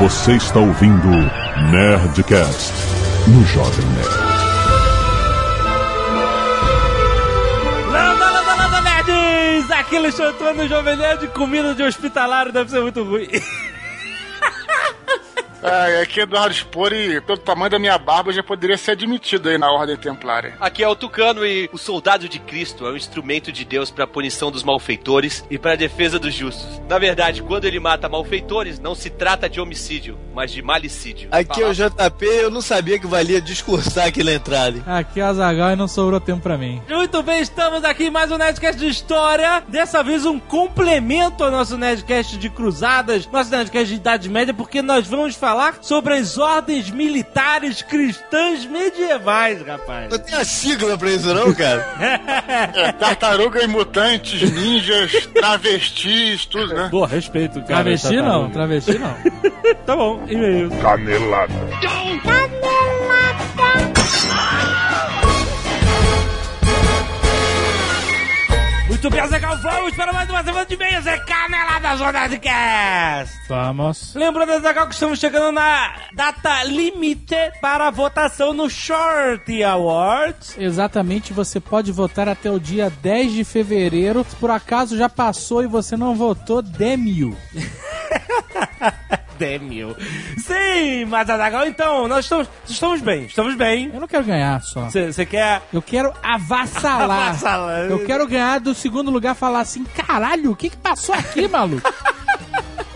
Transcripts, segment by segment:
Você está ouvindo Nerdcast no Jovem Nerd. Landa, landa, landa, nerds! Aqui Alexandre Jovem Nerd, comida de hospitalário deve ser muito ruim. É, aqui é Eduardo Spor e pelo tamanho da minha barba já poderia ser admitido aí na Ordem Templária. Aqui é o Tucano e o soldado de Cristo é um instrumento de Deus para a punição dos malfeitores e para a defesa dos justos. Na verdade, quando ele mata malfeitores, não se trata de homicídio, mas de malicídio. Aqui é o JP, eu não sabia que valia discursar aqui na entrada. Aqui é a Zagal e não sobrou tempo pra mim. Muito bem, estamos aqui em mais um Nerdcast de História. Dessa vez um complemento ao nosso Nerdcast de Cruzadas, nosso Nerdcast de Idade Média, porque nós vamos falar sobre as ordens militares cristãs medievais, rapaz. Não tem a sigla pra isso não, cara? É, tartaruga e mutantes, ninjas, travestis, tudo, né? Boa, respeito, cara. Travesti não, travesti não. Tá bom, e-mail. Canelada. Muito bem, Zegal, vamos para mais uma semana de e-mails. É Canelada Zona de Cast. Vamos. Lembrando, Zegal, que estamos chegando na data limite para a votação no Short Awards. Exatamente, você pode votar até o dia 10 de fevereiro. Se por acaso já passou e você não votou, demil. Demil. Sim, mas Azaghal, então, nós estamos, estamos bem, estamos bem. Eu não quero ganhar só. Você quer Eu quero avassalar. Avassalar. Eu quero ganhar do segundo lugar falar assim, caralho, o que que passou aqui, maluco?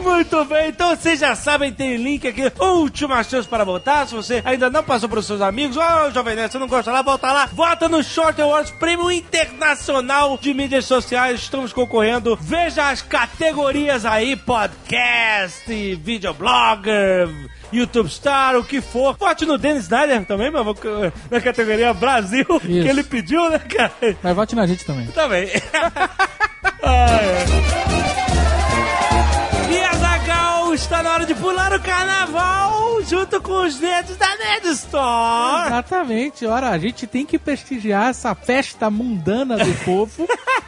Muito bem, então vocês já sabem, tem link aqui, última chance para votar. Se você ainda não passou para os seus amigos, ô Jovem Nerd, você não gosta lá, volta lá, vota no Short Awards Prêmio Internacional de Mídias Sociais. Estamos concorrendo. Veja as categorias aí: podcast, videoblogger. YouTube Star, o que for. Vote no Dennis Snyder também, vou- na categoria Brasil, que ele pediu, né, cara? Mas vote na gente também. Também. E Azagal está na hora de pular o carnaval junto com os nerds da Nerd Store. Exatamente, ora, a gente tem que prestigiar essa festa mundana do povo.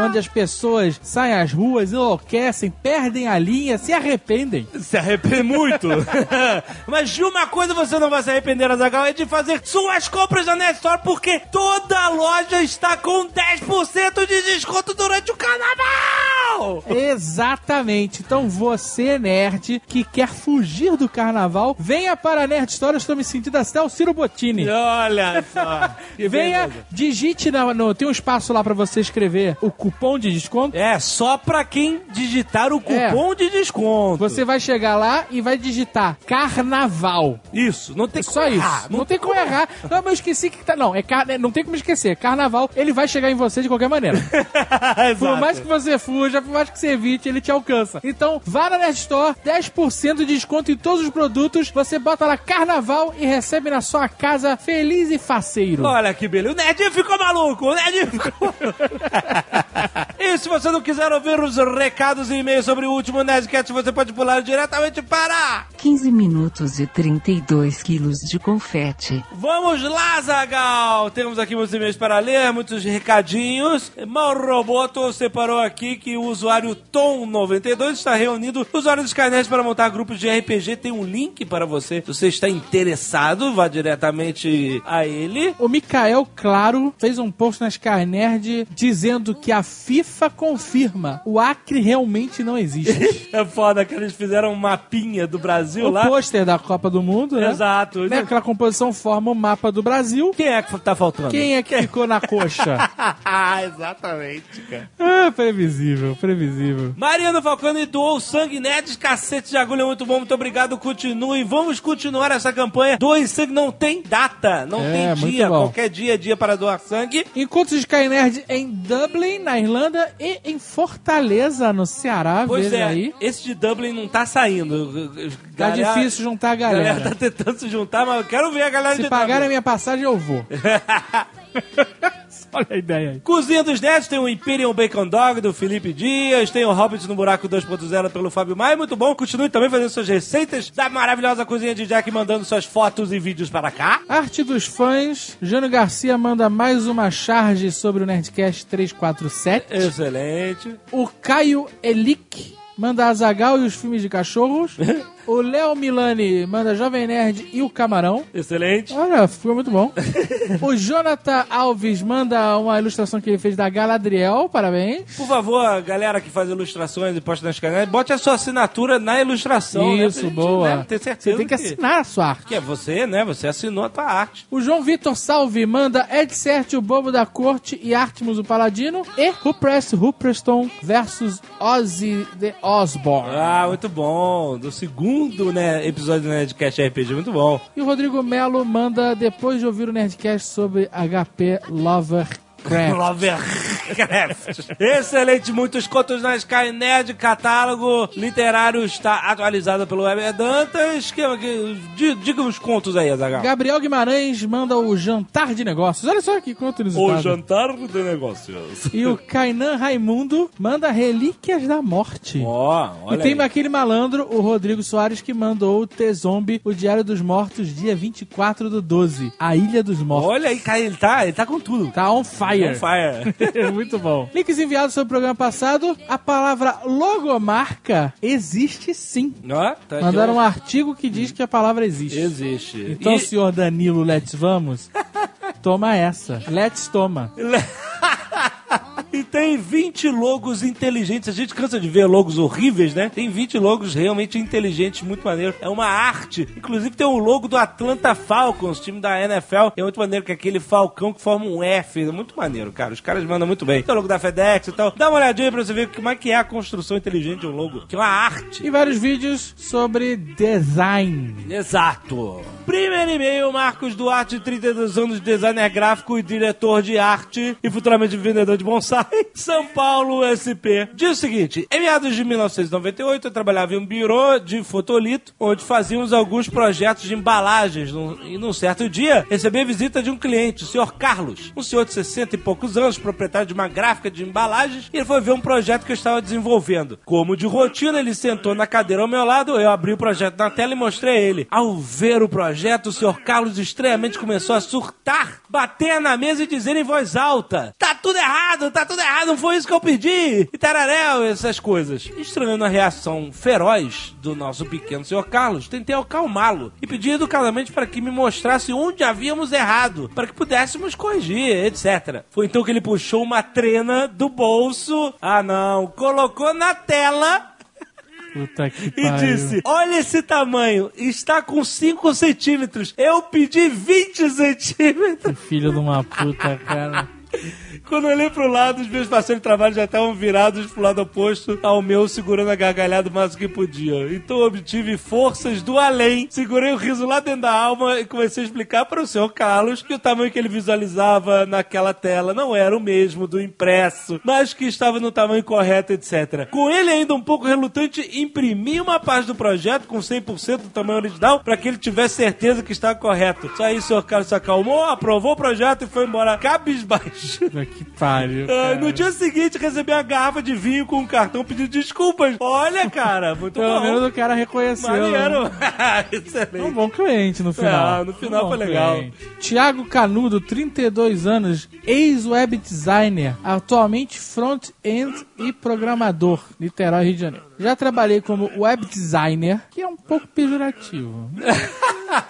Onde as pessoas saem às ruas, enlouquecem, perdem a linha, se arrependem. Se arrepende muito. Mas de uma coisa você não vai se arrepender, Azagal, é de fazer suas compras na Nerd Store, porque toda loja está com 10% de desconto durante o carnaval. Exatamente. Então você, nerd, que quer fugir do carnaval, venha para a Nerd Store. Estou me sentindo até o Ciro Bottini. Olha só. Venha, digite na- no, tem um espaço lá para você escrever o cupom de desconto. É, só pra quem digitar o cupom de desconto. Você vai chegar lá e vai digitar carnaval. Isso, não tem É só isso. Não, tem como errar. Não, mas eu esqueci que tá. Não, é car... não tem como esquecer. Carnaval, ele vai chegar em você de qualquer maneira. Por mais que você fuja, por mais que você evite, ele te alcança. Então, vá na Nerd Store, 10% de desconto em todos os produtos. Você bota lá carnaval e recebe na sua casa feliz e faceiro. Olha que beleza. O Nerdinho ficou maluco. O Nerdinho ficou E se você não quiser ouvir os recados e e-mails sobre o último Nerdcast, você pode pular diretamente para... 15 minutos e 32 quilos de confete. Vamos lá, Zagal! Temos aqui muitos e-mails para ler, muitos recadinhos. Mal Roboto separou aqui que o usuário Tom92 está reunindo usuários do Skynet para montar grupos de RPG. Tem um link para você. Se você está interessado, vá diretamente a ele. O Mikael Claro fez um post na Sky Nerd dizendo que a FIFA confirma o Acre realmente não existe. É foda que eles fizeram um mapinha do Brasil o lá. pôster da Copa do Mundo, né? Exato. Né? Aquela composição forma o mapa do Brasil. Quem é que tá faltando? Quem é que ficou na coxa? Exatamente, cara. ah, previsível, previsível. Mariano Falcone doou sangue nerds, cacete de agulha, muito bom, muito obrigado, continue. Vamos continuar essa campanha. Doe sangue, não tem data, não É, tem dia, qualquer dia é dia para doar sangue. Encontros de Sky Nerd em Dublin, na Irlanda, e em Fortaleza, no Ceará. Pois é, aí. esse de Dublin não tá saindo. Tá Galera- difícil juntar a A galera galera. tá tentando se juntar, mas eu quero ver a galera Se de pagarem a Dublin. minha passagem, eu vou. Olha a ideia aí. Cozinha dos Netos tem o Imperial Bacon Dog do Felipe Dias, tem o Hobbit no Buraco 2.0 pelo Fábio Maia, muito bom. Continue também fazendo suas receitas da maravilhosa cozinha de Jack, mandando suas fotos e vídeos para cá. Arte dos fãs. Jânio Garcia manda mais uma charge sobre o Nerdcast 347. Excelente. O Caio Elick manda Azagal e os filmes de cachorros. O Léo Milani manda Jovem Nerd e o Camarão. Excelente. Olha, ficou muito bom. o Jonathan Alves manda uma ilustração que ele fez da Galadriel, parabéns. Por favor, galera que faz ilustrações e posta nas canais, bote a sua assinatura na ilustração. né? Isso, Pra gente, boa. né, ter certeza Você tem que assinar a sua arte. Que é você, né? Você assinou a tua arte. O João Vitor Salve manda Ed Cert, o Bobo da Corte e Artemus o Paladino. E Rupress Rupreston versus Ozzy the Osbourne. Ah, muito bom. Do segundo né, episódio do Nerdcast RPG, muito bom. E o Rodrigo Melo manda, depois de ouvir o Nerdcast sobre HP Lovercraft. Lovercraft. Excelente, muitos contos na Sky Nerd, catálogo literário está atualizado pelo Weber Dantas. Que, que, di- diga uns contos aí, Azaghal. Gabriel Guimarães manda o Jantar de Negócios. Olha só que conto inusitado. jantar de negócios. E o Kainan Raimundo manda Relíquias da Morte. Ó, e olha tem aí. aquele malandro, o Rodrigo Soares, que mandou o T-Zombie, o Diário dos Mortos, dia 24 do 12. A Ilha dos Mortos. Olha aí, cara, ele tá, ele tá com tudo. Tá on fire. On fire. Muito bom. Links enviados sobre o programa passado. A palavra logomarca existe sim. Ó, tá Mandaram um artigo que diz que a palavra existe. Existe. Então, E- senhor Danilo Let's Vamos, toma essa. Let's toma. E tem 20 logos inteligentes. A gente cansa de ver logos horríveis, né? Tem 20 logos realmente inteligentes, muito maneiro. É uma arte. Inclusive tem o logo do Atlanta Falcons, time da NFL. É muito maneiro que é aquele falcão que forma um F. É muito maneiro, cara. Os caras mandam muito bem. Tem o logo da FedEx e tal. Dá uma olhadinha pra você ver como é que é a construção inteligente de um logo. Que é uma arte. E vários vídeos sobre design. Exato. Primeiro e-mail, Marcos Duarte, 32 anos, designer gráfico e diretor de arte e futuramente vendedor de bonsai. São Paulo, SP. Diz o seguinte, em meados de 1998 eu trabalhava em um birô de fotolito, onde fazíamos alguns projetos de embalagens. E num certo dia, recebi a visita de um cliente, o senhor Carlos, um senhor de 60 e poucos anos, proprietário de uma gráfica de embalagens, e ele foi ver um projeto que eu estava desenvolvendo. Como de rotina, ele sentou na cadeira ao meu lado, eu abri o projeto na tela e mostrei a ele. Ao ver o projeto, o senhor Carlos estranhamente começou a surtar, bater na mesa e dizer em voz alta: Tá tudo errado, tá tudo errado, não foi isso que eu pedi! E tararéu, essas coisas. Estranhando a reação feroz do nosso pequeno senhor Carlos, tentei acalmá-lo e pedi educadamente para que me mostrasse onde havíamos errado, para que pudéssemos corrigir, etc. Foi então que ele puxou uma trena do bolso, ah não, colocou na tela Puta que e pariu. disse: Olha esse tamanho, está com 5 centímetros. Eu pedi 20 centímetros. Filho de uma puta, cara. Quando eu olhei pro lado, os meus parceiros de trabalho já estavam virados pro lado oposto ao meu, segurando a gargalhada o máximo que podia. Então eu obtive forças do além, segurei o riso lá dentro da alma e comecei a explicar para o senhor Carlos que o tamanho que ele visualizava naquela tela não era o mesmo do impresso, mas que estava no tamanho correto, etc. Com ele ainda um pouco relutante, imprimi uma parte do projeto com 100% do tamanho original para que ele tivesse certeza que estava correto. Só aí o senhor Carlos se acalmou, aprovou o projeto e foi embora cabisbaixo. Que pariu. Ah, no dia seguinte, recebi uma garrafa de vinho com um cartão pedindo desculpas. Olha, cara, muito Pelo bom. menos o cara reconheceu. Maneiro. né? É um Excelente. bom cliente no final. Ah, no final Um foi legal. cliente. Tiago Canudo, 32 anos, ex-web designer, atualmente front-end e programador, Niterói, Rio de Janeiro. Já trabalhei como web designer, que é um pouco pejorativo.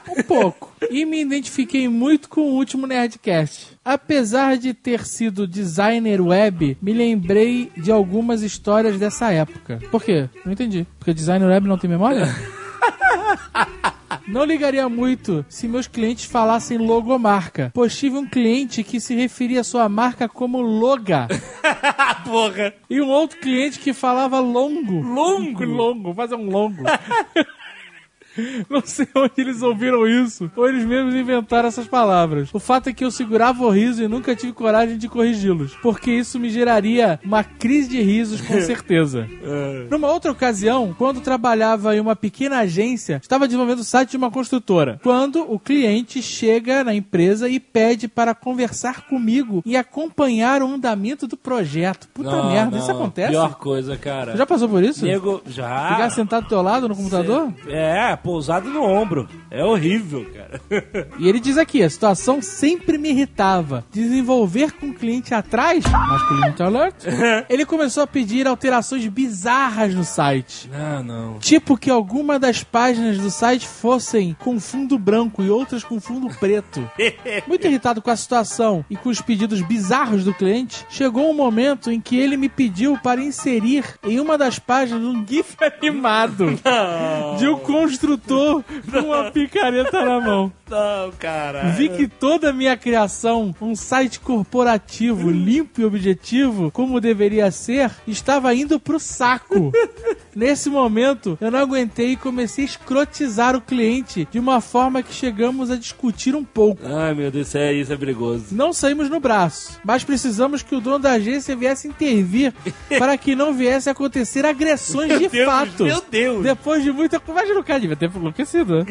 um pouco. E me identifiquei muito com o último Nerdcast. Apesar de ter sido designer web, me lembrei de algumas histórias dessa época. Por quê? Não entendi. Porque designer web não tem memória? Não ligaria muito se meus clientes falassem logomarca, pois tive um cliente que se referia à sua marca como loga Porra. e um outro cliente que falava longo. Longo? Longo, fazer um longo. Não sei onde eles ouviram isso, ou eles mesmos inventaram essas palavras. O fato é que eu segurava o riso e nunca tive coragem de corrigi-los, porque isso me geraria uma crise de risos com certeza. Numa outra ocasião, quando trabalhava em uma pequena agência, estava desenvolvendo o site de uma construtora. Quando o cliente chega na empresa e pede para conversar comigo e acompanhar o andamento do projeto. Puta Não, merda, não. isso acontece? Pior coisa, cara. Já passou por isso? Nego, já. Ficar sentado do teu lado no computador? É, pousado no ombro. É horrível, cara. E ele diz aqui, a situação sempre me irritava. Desenvolver com o cliente atrás, masculinity alert, ele começou a pedir alterações bizarras no site. Ah, não. Tipo que alguma das páginas do site fossem com fundo branco e outras com fundo preto. Muito irritado com a situação e com os pedidos bizarros do cliente, chegou um momento em que ele me pediu para inserir em uma das páginas um GIF animado de um construtor com uma picareta na mão. Não, cara. Vi que toda a minha criação, um site corporativo limpo e objetivo, como deveria ser, estava indo pro saco. Nesse momento, eu não aguentei e comecei a escrotizar o cliente de uma forma que chegamos a discutir um pouco. Ai, meu Deus, isso é, isso é perigoso. Não saímos no braço, mas precisamos que o dono da agência viesse intervir para que não viesse a acontecer agressões de Deus, fato. meu Deus. Depois de muita. Imagina o cara devia ter enlouquecido. né?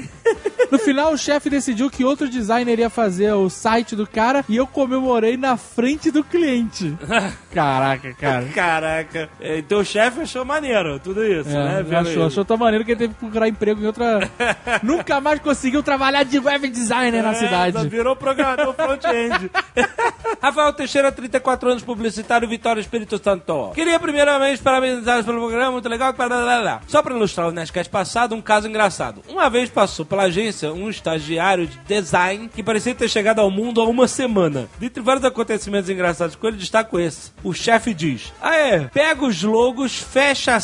No final, o chefe decidiu que outro designer ia fazer o site do cara e eu comemorei na frente do cliente. Caraca, cara. Caraca. É, Então o chefe achou maneiro tudo isso, né? É, Vendo achou, isso. achou tão maneiro que ele teve que procurar emprego em outra. Nunca mais conseguiu trabalhar de web designer na É, cidade. só virou programador front-end. Rafael Teixeira, 34 anos, publicitário, Vitória Espírito Santo. Queria primeiramente parabenizá-los pelo programa, muito legal. parará. Só para ilustrar o Nerdcast passado, um caso engraçado. Uma vez passou pela agência um estagiário de design que parecia ter chegado ao mundo há uma semana. Dentre vários acontecimentos engraçados com ele, destaco esse. O chefe diz: Ah, é, pega os logos, fecha a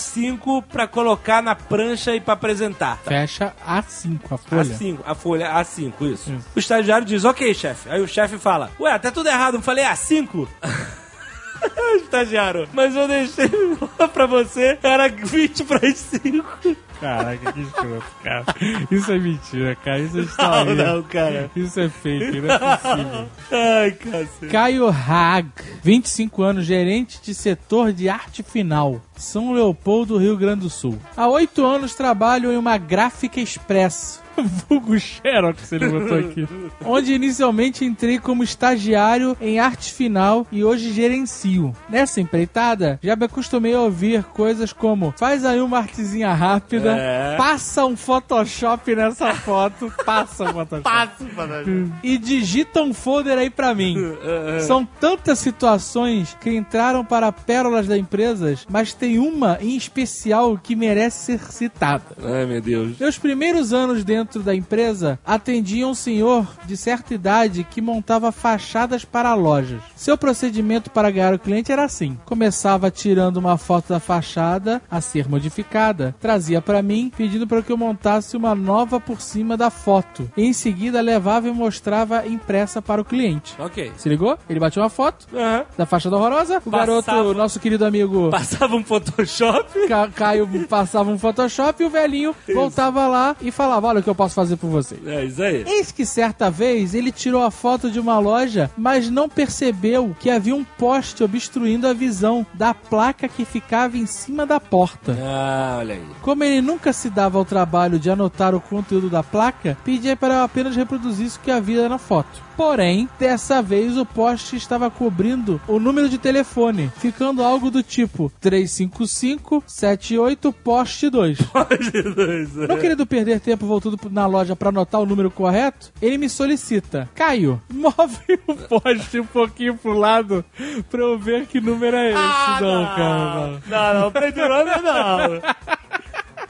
5 pra colocar na prancha e pra apresentar. Fecha A5, a folha. A5, a folha A5, isso. O estagiário diz, ok, chefe. Aí o chefe fala, ué, tá tudo errado, não falei A5? estagiário, mas eu deixei pra você, era 20 para as 5. Caraca, que escroto, cara. Isso é mentira, cara. Isso é Não, história. não, cara. Isso é fake, não é possível. Ai, cacete. Caio Hag, 25 anos, gerente de setor de arte final, São Leopoldo, Rio Grande do Sul. Há oito anos trabalho em uma gráfica expresso. Vulgo Xerox, ele botou aqui. Onde inicialmente entrei como estagiário em arte final e hoje gerencio. Nessa empreitada, já me acostumei a ouvir coisas como faz aí uma artezinha rápida, É. passa um Photoshop nessa foto, passa um Photoshop Passo, para e digita um folder aí pra mim. São tantas situações que entraram para pérolas da empresa, mas tem uma em especial que merece ser citada. Ai, meu Deus. Meus primeiros anos dentro da empresa atendia um senhor de certa idade que montava fachadas para lojas. Seu procedimento para ganhar o cliente era assim: começava tirando uma foto da fachada a ser modificada, trazia para mim pedindo para que eu montasse uma nova por cima da foto. Em seguida levava e mostrava impressa para o cliente. Ok. Se ligou? Ele bateu uma foto Aham. da fachada horrorosa. O Passava. garoto, nosso querido amigo Passava um Photoshop. Ca- Caio passava um Photoshop e o velhinho voltava lá e falava: Olha o que eu posso fazer por você. É isso aí. Eis que certa vez ele tirou a foto de uma loja, mas não percebeu que havia um poste obstruindo a visão da placa que ficava em cima da porta. Ah, olha aí. Como ele nunca se dava ao trabalho de anotar o conteúdo da placa, pedia para eu apenas reproduzir isso que havia na foto. Porém, dessa vez o poste estava cobrindo o número de telefone, ficando algo do tipo 355 78 poste 2. Não querendo perder tempo voltando na loja para anotar o número correto, ele me solicita: Caio, move o poste um pouquinho pro lado pra eu ver que número é esse. não, cara, não. Não, não, pendurando não.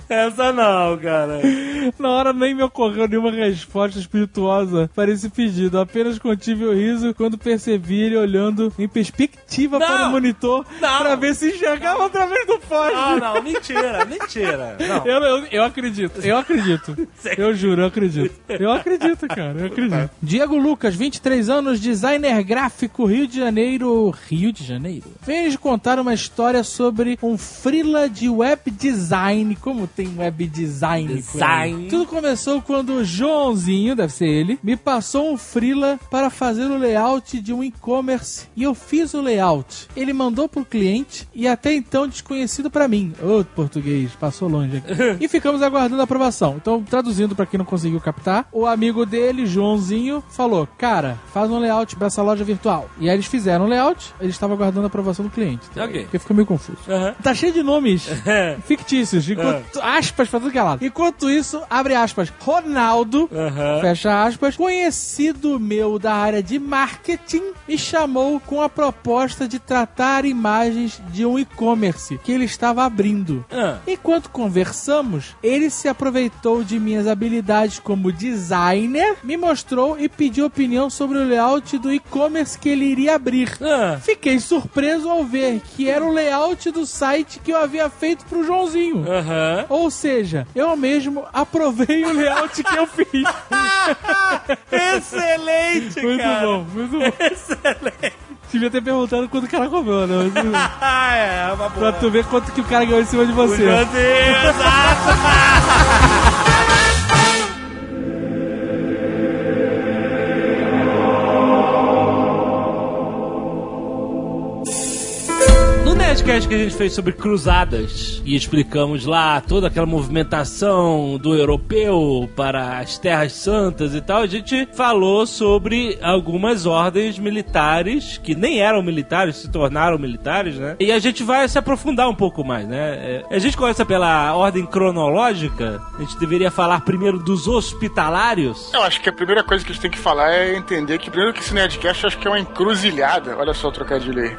Essa não, cara. Na hora nem me ocorreu nenhuma resposta espirituosa para esse pedido. Apenas contive o riso quando percebi ele olhando em perspectiva Não! para o monitor Não! para ver se enxergava através do poste. Não, não, mentira, mentira. Não. Eu, eu, eu acredito, eu acredito. Eu juro, eu acredito. Eu acredito, cara, eu acredito. Diego Lucas, 23 anos, designer gráfico, Rio de Janeiro. Rio de Janeiro? Venho de contar uma história sobre um freela de web design. Como tem web design? Design. Tudo começou quando o Joãozinho, deve ser ele, me passou um freela para fazer o layout de um e-commerce e eu fiz o layout. Ele mandou pro cliente e até então desconhecido para mim. Ô, português, passou longe aqui. e ficamos aguardando a aprovação. Então, traduzindo para quem não conseguiu captar, o amigo dele, Joãozinho, falou: "Cara, faz um layout para essa loja virtual". E aí eles fizeram o layout, ele estava aguardando a aprovação do cliente. Ok. Porque fica meio confuso. Aham. Tá cheio de nomes fictícios. Enquanto aspas pra tudo que é lado. Enquanto isso, abre aspas, Ronaldo, fecha aspas, conhecido meu da área de marketing, me chamou com a proposta de tratar imagens de um e-commerce que ele estava abrindo. Ah. Enquanto conversamos, ele se aproveitou de minhas habilidades como designer, me mostrou e pediu opinião sobre o layout do e-commerce que ele iria abrir. Ah. Fiquei surpreso ao ver que era o layout do site que eu havia feito pro Joãozinho. Aham. Ou seja, eu mesmo aprovei o layout que eu fiz. Excelente, muito cara. bom, muito bom. Excelente. Devia ter perguntado quanto o cara comeu, né? Ah, é, uma pra boa. tu ver quanto que o cara ganhou em cima de você. Meu Deus, exato. No Nerdcast que a gente fez sobre cruzadas e explicamos lá toda aquela movimentação do europeu para as terras santas e tal, a gente falou sobre algumas ordens militares que nem eram militares, se tornaram militares, né? E a gente vai se aprofundar um pouco mais, né? É, A gente começa pela ordem cronológica, a gente deveria falar primeiro dos hospitalários. Eu acho que a primeira coisa que a gente tem que falar é entender que, primeiro que esse Nerdcast acho que é uma encruzilhada. Olha só o trocadilho aí.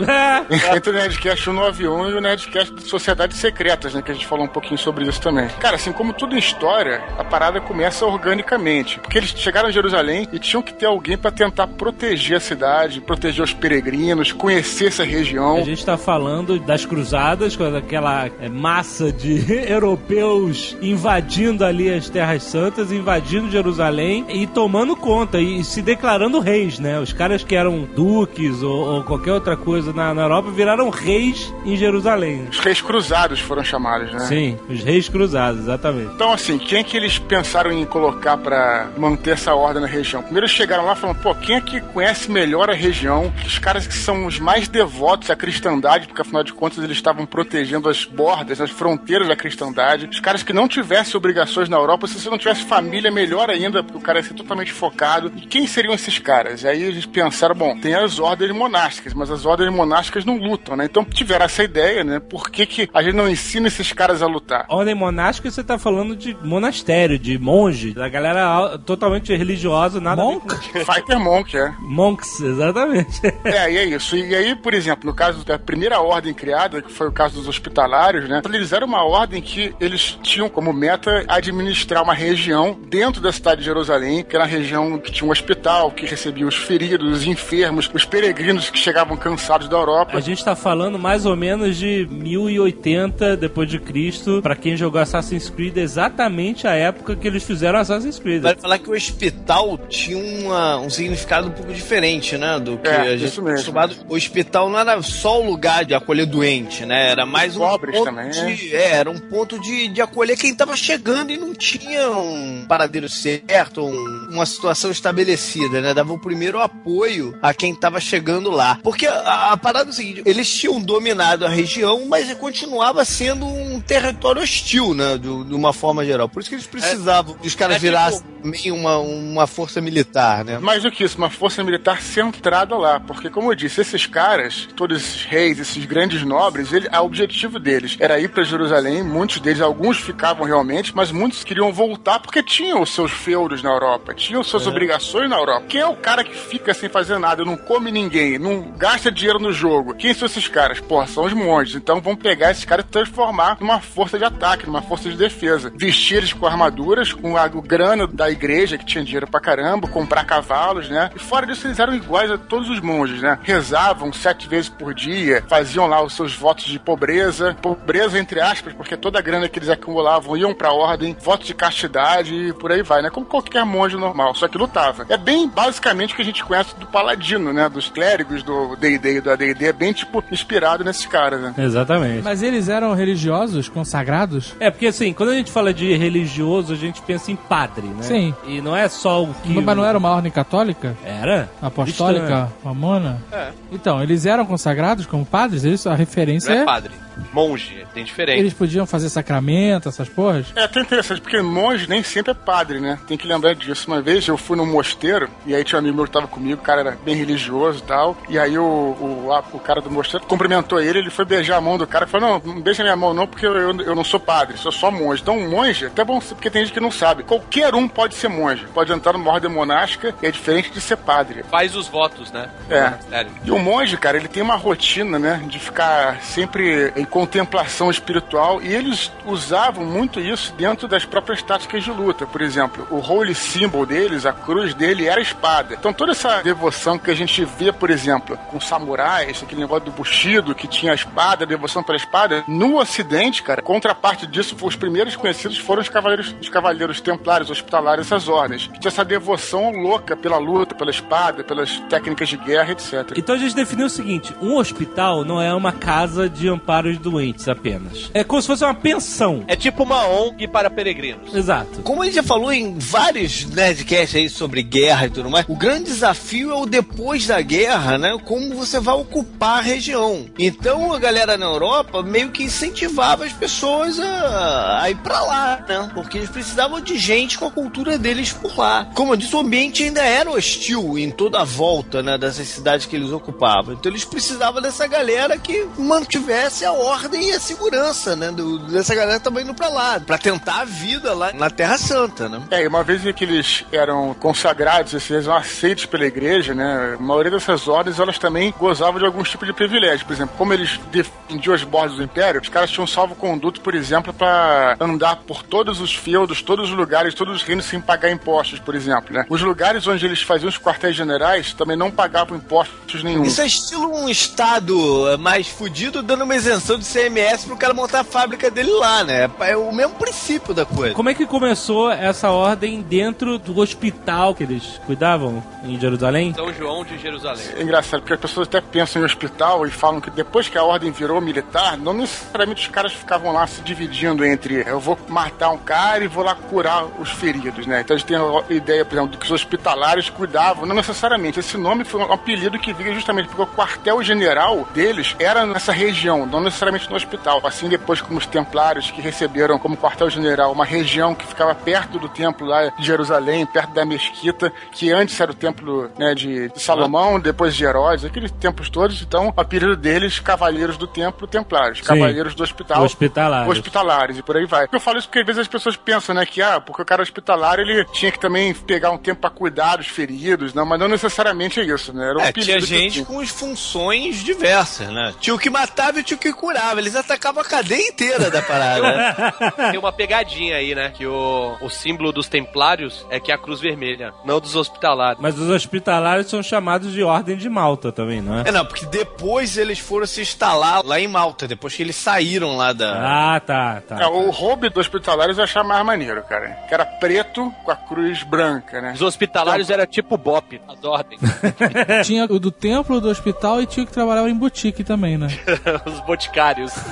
Entre o Nerdcast 191 e o Nerdcast de Sociedades Secretas, né? Que a gente falou um pouquinho sobre isso também. Cara, assim, como tudo em história, a parada começa organicamente. Porque eles chegaram a Jerusalém e tinham que ter alguém pra tentar proteger a cidade, proteger os peregrinos, conhecer essa região. A gente tá falando das cruzadas, com aquela é, massa de europeus invadindo ali as terras santas, invadindo Jerusalém e tomando conta e se declarando reis, né? Os caras que eram duques ou, ou qualquer outra coisa na, na Europa viraram reis em Jerusalém. Os reis cruzados foram chamados, né? Sim, os reis cruzados, exatamente. Então, assim, quem que eles pensaram em colocar pra manter essa ordem na região? Primeiro eles chegaram lá falando, pô, quem é que conhece melhor a região? Os caras que são os mais devotos à cristandade, porque afinal de contas eles estavam protegendo as bordas, as fronteiras da cristandade. Os caras que não tivessem obrigações na Europa, se você não tivesse família, melhor ainda, porque o cara ia ser totalmente focado. E quem seriam esses caras? Aí eles pensaram, bom, tem as ordens monásticas, mas as ordens monásticas não lutam, né? Então tiveram essa ideia, né? Por que, que a gente não ensina esses caras a lutar? Ordem monástica, você tá falando de monastério, de monge, da galera al- totalmente religiosa, nada Monk? Fighter Monk, é. Monks, exatamente. É, e é isso. E aí, por exemplo, no caso da primeira ordem criada, que foi o caso dos hospitalários, né? Eles eram uma ordem que eles tinham como meta administrar uma região dentro da cidade de Jerusalém, que era uma região que tinha um hospital, que recebia os feridos, os enfermos, os peregrinos que chegavam cansados da Europa. A gente tá falando mais ou menos de 1080 depois de Cristo, pra quem jogou Assassin's Creed, exatamente a época que eles fizeram Assassin's Creed. Vale falar que o hospital tinha uma- um significado um pouco diferente, né? Do que É, a gente isso mesmo. acostumado. O hospital não era só o lugar de acolher doente, né? Era mais um pobres ponto também, de, é, era um ponto de, de acolher quem tava chegando e não tinha um paradeiro certo, um- uma situação estabelecida, né? Dava o primeiro apoio a quem tava chegando lá. Porque a, a parada é o seguinte, eles tinham dominado a região, mas continuava sendo um território hostil, né? De, de uma forma geral. Por isso que eles precisavam que os caras é tipo- virassem meio uma, uma força militar, né? Mais do que isso, uma força militar centrada lá. Porque, como eu disse, esses caras, todos esses reis, esses grandes nobres, ele, o objetivo deles era ir para Jerusalém. Muitos deles, alguns ficavam realmente, mas muitos queriam voltar porque tinham os seus feudos na Europa, tinham suas obrigações na Europa. Quem é o cara que fica sem fazer nada, não come ninguém, não gasta dinheiro no jogo? Quem são esses caras? Porra, são os monges. Então vão pegar esses caras e transformar numa força de ataque, numa força de defesa. Vestir eles com armaduras, com a grana da igreja, que tinha dinheiro pra caramba, comprar cavalos, né? E fora disso, eles eram iguais a todos os monges, né? Rezavam sete vezes por dia, faziam lá os seus votos de pobreza, pobreza entre aspas, porque toda a grana que eles acumulavam iam pra ordem, votos de castidade e por aí vai, né? Como qualquer monge normal, só que lutava. É bem basicamente o que a gente conhece do paladino, né? Dos clérigos do D&D e do AD&D, é bem, tipo, inspirado nesses caras, né? Exatamente. Mas eles eram religiosos, consagrados? É, porque assim, quando a gente fala de religioso, a gente pensa em padre, né? Sim. E não é só o que. Mas não era uma ordem católica? Era? Apostólica? Romana? É. Então, eles eram consagrados como padres? Isso, a referência Não é... é padre. Monge, tem diferente. Eles podiam fazer sacramento, essas porras? É até interessante, porque monge nem sempre é padre, né? Tem que lembrar disso. Uma vez eu fui num mosteiro, e aí tinha um amigo meu que tava comigo, o cara era bem religioso e tal, e aí o, o, a- o cara do mosteiro cumprimentou ele, ele foi beijar a mão do cara e falou, não, não beija minha mão não, porque eu, eu, eu não sou padre, sou só monge. Então monge, até bom, porque tem gente que não sabe. Qualquer um pode ser monge, pode entrar numa ordem monástica, e é diferente de ser padre. Faz os votos, né? É. Sério. E o monge, cara, ele tem uma rotina, né, de ficar sempre em contemplação espiritual e eles usavam muito isso dentro das próprias táticas de luta. Por exemplo, o holy symbol deles, a cruz dele era a espada. Então toda essa devoção que a gente vê, por exemplo, com samurais, aquele negócio do bushido que tinha a espada, a devoção pela espada, no ocidente, cara, contraparte disso, os primeiros conhecidos foram os cavaleiros, os cavaleiros templários, hospitalários, essas ordens. Que tinha essa devoção louca pela luta, pela espada, pelas técnicas de guerra, etc. Então a gente definiu o seguinte: um hospital não é uma casa de amparo doentes apenas. É como se fosse uma pensão. É tipo uma ONG para peregrinos. Exato. Como a gente já falou em vários Nerdcasts aí sobre guerra e tudo mais, o grande desafio é o depois da guerra, né? Como você vai ocupar a região. Então a galera na Europa meio que incentivava as pessoas a, a ir pra lá, né? Porque eles precisavam de gente com a cultura deles por lá. Como eu disse, o ambiente ainda era hostil em toda a volta, né? Dessas cidades que eles ocupavam. Então eles precisavam dessa galera que mantivesse a ordem e a segurança, né? Do- dessa galera também indo pra lá. Pra tentar a vida lá na Terra Santa, né? É, e uma vez que eles eram consagrados, esses eram aceitos pela igreja, né? A maioria dessas ordens, elas também gozavam de alguns tipos de privilégios. Por exemplo, como eles defendiam as bordas do império, os caras tinham salvo-conduto, por exemplo, para andar por todos os feudos, todos os lugares, todos os reinos sem pagar impostos, por exemplo, né? Os lugares onde eles faziam os quartéis generais também não pagavam impostos nenhum. Isso é estilo um estado mais fudido dando uma isenção de CMS pro cara montar a fábrica dele lá, né? É o mesmo princípio da coisa. Como é que começou essa ordem dentro do hospital que eles cuidavam em Jerusalém? São João de Jerusalém. É engraçado, porque as pessoas até pensam em hospital e falam que depois que a ordem virou militar, não necessariamente os caras ficavam lá se dividindo entre eu vou matar um cara e vou lá curar os feridos, né? Então a gente tem a ideia, por exemplo, de que os hospitalários cuidavam, não necessariamente. Esse nome foi um apelido que veio justamente porque o quartel-general deles era nessa região, não necessariamente no hospital. Assim, depois, como os templários que receberam como quartel-general uma região que ficava perto do templo lá de Jerusalém, perto da mesquita, que antes era o templo né, de Salomão, depois de Herodes, aqueles templos todos. Então, o apelido deles, Cavaleiros do Templo Templários, Cavaleiros do Hospital. Hospitalários. Hospitalares, e por aí vai. Eu falo isso porque às vezes as pessoas pensam, né, que, ah, porque o cara hospitalar, ele tinha que também pegar um tempo pra cuidar dos feridos, não, mas não necessariamente é isso, né? Era um É, tinha gente tinha. com funções diversas, né? Tinha o que matava e tinha o que curava. Eles atacavam a cadeia inteira da parada. né? Tem uma pegadinha aí, né? Que o, o símbolo dos templários é que é a cruz vermelha, não dos hospitalários. Mas os hospitalários são chamados de Ordem de Malta também, não é? É, não, porque depois eles foram se instalar lá em Malta, depois que eles saíram lá da. Ah, tá, tá. É, o hobby dos hospitalários eu achava mais maneiro, cara. Que era preto com a cruz branca, né? Os hospitalários era tipo Bop, as ordens. Tinha o do templo, do hospital e tinha o que trabalhava em boutique também, né? os boticários.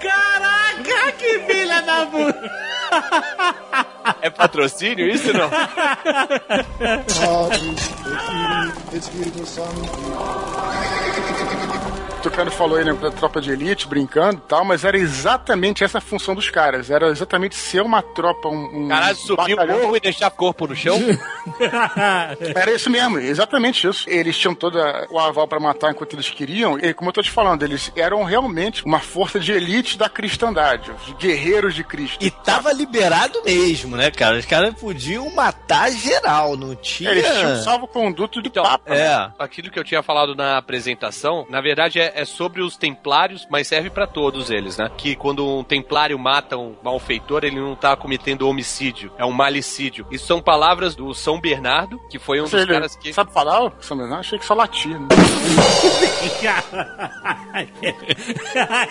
Caraca, que filha da puta! É patrocínio isso não? O Tucano falou aí, né, da tropa de elite, brincando e tal, mas era exatamente essa a função dos caras. Era exatamente ser uma tropa, um. um Caralho, subir o morro e deixar corpo no chão? Era isso mesmo, exatamente isso. Eles tinham todo o aval pra matar enquanto eles queriam, e como eu tô te falando, eles eram realmente uma força de elite da cristandade, os guerreiros de Cristo. E tava liberado mesmo, né, cara? Os caras podiam matar geral, não tinha. Eles tinham salvo-conduto de Então, papa. É. Aquilo que eu tinha falado na apresentação, na verdade é, é sobre os templários, mas serve pra todos eles, né? Que quando um templário mata um malfeitor, ele não tá cometendo homicídio, é um malicídio. Isso são palavras do São Bernardo, que foi um dos Ele caras que... sabe falar, São Bernardo? Achei que só latia. Né?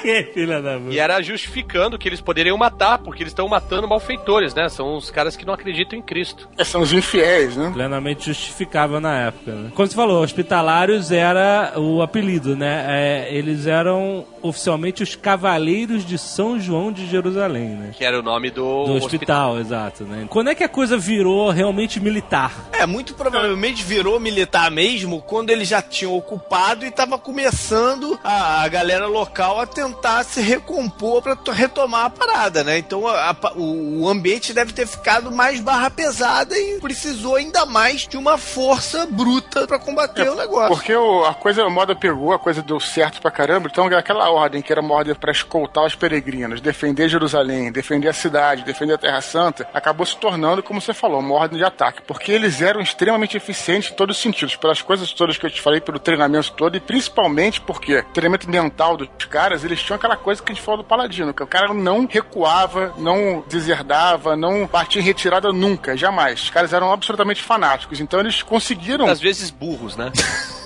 que filha da puta. E era justificando que eles poderiam matar, porque eles estão matando malfeitores, né? São os caras que não acreditam em Cristo. É, são os infiéis, né? Plenamente justificável na época, né? Como você falou, hospitalários era o apelido, né? é, eles eram oficialmente os Cavaleiros de São João de Jerusalém, né? Que era o nome do, Do hospital, exato, né? Quando é que a coisa virou realmente militar? É, muito provavelmente virou militar mesmo quando eles já tinham ocupado e tava começando a, a galera local a tentar se recompor pra to- retomar a parada, né? Então a- a- o, o ambiente deve ter ficado mais barra pesada e precisou ainda mais de uma força bruta pra combater o negócio. Porque o- a coisa, a moda pegou, a coisa deu certo pra caramba. Então, aquela ordem que era uma ordem pra escoltar os peregrinos, defender Jerusalém, defender a cidade, defender a Terra Santa, acabou se tornando, como você falou, uma ordem de ataque. Porque eles eram extremamente eficientes em todos os sentidos, pelas coisas todas que eu te falei, pelo treinamento todo, e principalmente porque o treinamento mental dos caras, eles tinham aquela coisa que a gente falou do Paladino, que o cara não recuava, não deserdava, não batia em retirada nunca, jamais. Os caras eram absolutamente fanáticos. Então, eles conseguiram. Às vezes burros, né?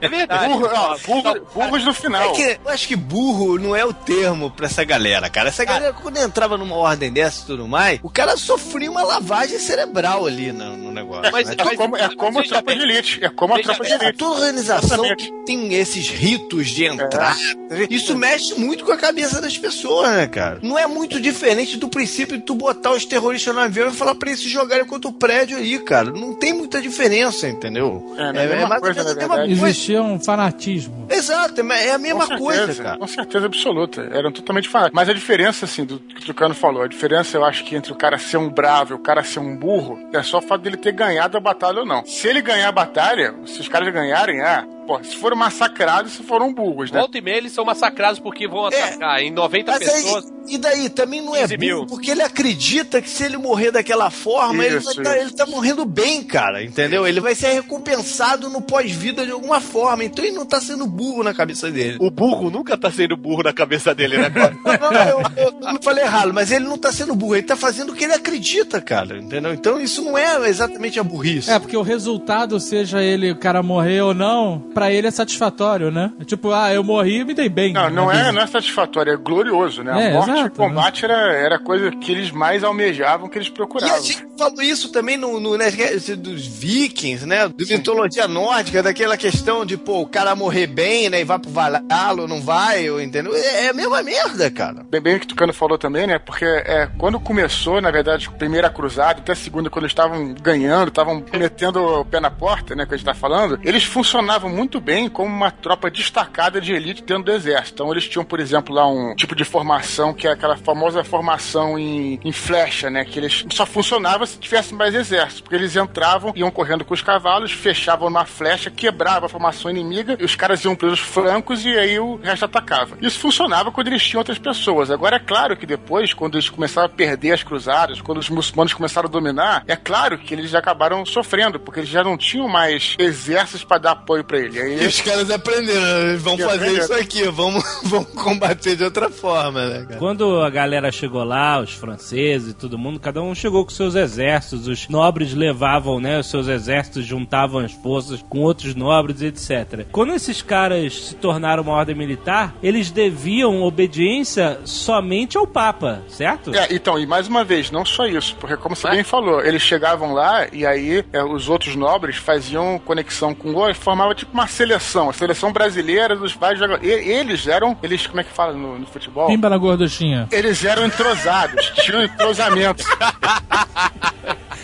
é verdade. Burro, ó, burro- burros no final. É que eu acho que burro não é o termo pra essa galera, cara. Essa galera, quando entrava numa ordem dessa e tudo mais, o cara sofria uma lavagem cerebral ali no, no negócio. Mas- né? É como, é como a tropa de elite. É como a tropa de É, elite. toda organização tem esses ritos de entrada, isso mexe muito com a cabeça das pessoas, né, cara? Não é muito diferente do princípio de tu botar os terroristas no avião e falar pra eles se jogarem contra o prédio aí, cara. Não tem muita diferença, entendeu? É, né? Mesma mais ou coisa, a mesma. Existia um fanatismo. Exato, é é a mesma Com coisa, certeza, cara. Com certeza absoluta. Eram totalmente fanáticos. Mas a diferença, assim, do que o Tucano falou, a diferença eu acho que entre o cara ser um bravo e o cara ser um burro é só o fato dele ter ganhado a batalha ou não. Se ele ganhar a batalha, se os caras ganharem, ah, pô, se foram massacrados, se foram burros, né? Volta e meia eles são massacrados porque vão atacar em 90 Mas pessoas. aí, e daí? Também não é 15 mil. burro, porque ele acredita que se ele morrer daquela forma, ele, Isso, vai tá, ele tá morrendo bem, cara, entendeu? Ele vai ser recompensado no pós-vida de alguma forma, então ele não tá sendo burro na cabeça dele. O burro nunca tá sendo burro na cabeça dele, né, cara? Não, não, eu, eu- eu não falei errado, mas ele não tá sendo burro, ele tá fazendo o que ele acredita, cara, entendeu? Então isso não é exatamente a burrice. É, porque o resultado, seja ele o cara morrer ou não, pra ele é satisfatório, né? É Tipo, ah, eu morri e me dei bem. Não, não na é, não é satisfatório, é glorioso, né? A É, morte e o exato, combate era, era a coisa que eles mais almejavam, que eles E a procuravam. gente falou isso também no, no né, dos vikings, né? Da mitologia nórdica, daquela questão de, pô, o cara morrer bem, né? E vai pro Valhalla ou não vai, ou, entendeu? É, é a mesma merda, cara. Bem, bem o que o Tucano falou também, né? Porque é, quando começou, na verdade, a primeira cruzada, até a segunda, quando eles estavam ganhando, estavam metendo o pé na porta, né? Que a gente tá falando, eles funcionavam muito bem como uma tropa destacada de elite dentro do exército. Então eles tinham, por exemplo, lá um tipo de formação que é aquela famosa formação em, em flecha, né? Que eles só funcionava se tivesse mais exército. Porque eles entravam, iam correndo com os cavalos, fechavam uma flecha, quebrava a formação inimiga, e os caras iam pelos flancos e aí o resto atacava. Isso funcionava quando eles tinham outras pessoas. Agora é claro que depois, quando eles começaram a perder as cruzadas, quando os muçulmanos começaram a dominar, é claro que eles acabaram sofrendo, porque eles já não tinham mais exércitos para dar apoio para ele. Aí E os caras aprenderam, eles vão Que fazer isso aqui, vamos, vamos combater de outra forma, né, cara? Quando a galera chegou lá, os franceses e todo mundo, cada um chegou com seus exércitos. Os nobres levavam, né, os seus exércitos, juntavam as forças com outros nobres, etc. Quando esses caras se tornaram uma ordem militar, eles deviam obediência somente ao Papa, certo? É, então, e mais uma vez, não só isso, porque como você bem falou, eles chegavam lá e aí é, os outros nobres faziam conexão com o e formava tipo uma seleção, a seleção brasileira dos vários jogadores. Eles eram, eles, como é que fala no, no futebol? Pimba na gorduchinha. Eles eram entrosados, tinham entrosamento.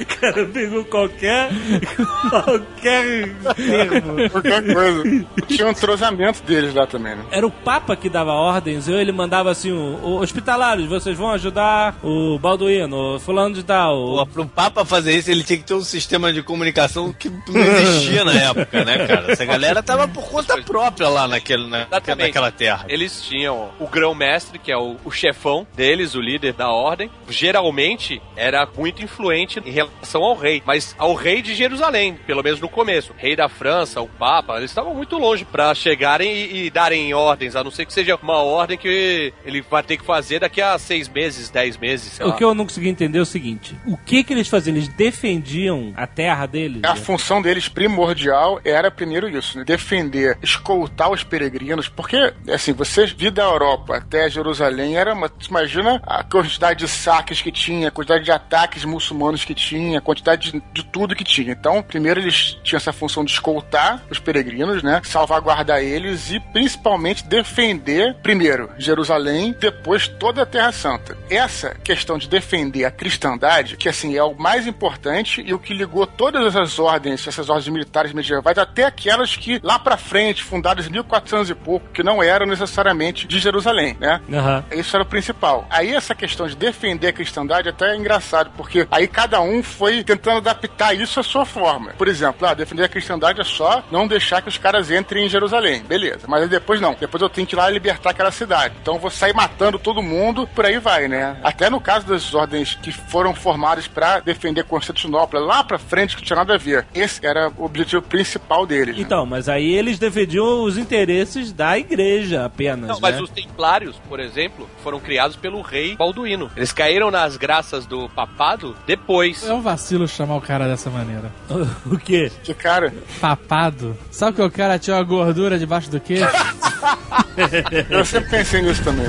cara pegou qualquer. qualquer termo. Qualquer coisa. Tinha um entrosamento deles lá também, né? Era o Papa que dava ordens, ou ele mandava assim: o, hospitalários, vocês vão ajudar o Balduino, o fulano de tal. o- Pô, pro Papa fazer isso, ele tinha que ter um sistema de comunicação que não existia na época, né, cara? Essa galera tava por conta própria lá naquele, na, naquela terra. Eles tinham o grão-mestre, que é o, o chefão deles, o líder da ordem. Geralmente era muito influente em relação ao rei, mas ao rei de Jerusalém, pelo menos no começo. Rei da França, o Papa, eles estavam muito longe pra chegarem e, e darem ordens, a não ser que seja uma ordem que ele vai ter que fazer daqui a seis meses, dez meses, sei O lá. que eu não consegui entender é o seguinte: o que que eles faziam? Eles defendiam a terra deles? A função deles primordial era primeiro isso, né? defender, escoltar os peregrinos, porque assim, você vir da Europa até Jerusalém era uma, imagina a quantidade de saques que tinha, a quantidade de ataques muçulmanos que tinha tinha, a quantidade de, de tudo que tinha. Então, primeiro eles tinham essa função de escoltar os peregrinos, né? Salvaguardar eles e principalmente defender, primeiro, Jerusalém, depois toda a Terra Santa. Essa questão de defender a cristandade, que assim é o mais importante e o que ligou todas essas ordens, essas ordens militares medievais, até aquelas que lá para frente, fundadas em 1400 e pouco, que não eram necessariamente de Jerusalém, né? Uhum. Isso era o principal. Aí essa questão de defender a cristandade até é engraçado, porque aí cada um foi tentando adaptar isso à sua forma. Por exemplo, ah, defender a cristandade é só não deixar que os caras entrem em Jerusalém. Beleza. Mas aí depois não. Depois eu tenho que ir lá libertar aquela cidade. Então eu vou sair matando todo mundo, por aí vai, né? Até no caso das ordens que foram formadas para defender Constantinopla, lá pra frente, que tinha nada a ver. Esse era o objetivo principal deles. Né? Então, mas aí eles defendiam os interesses da igreja apenas. Não, mas né? os templários, por exemplo, foram criados pelo rei Balduíno. Eles caíram nas graças do papado depois. É um vacilo chamar o cara dessa maneira. o quê? Que cara. Papado. Sabe que o cara tinha uma gordura debaixo do queixo? Eu sempre pensei nisso também.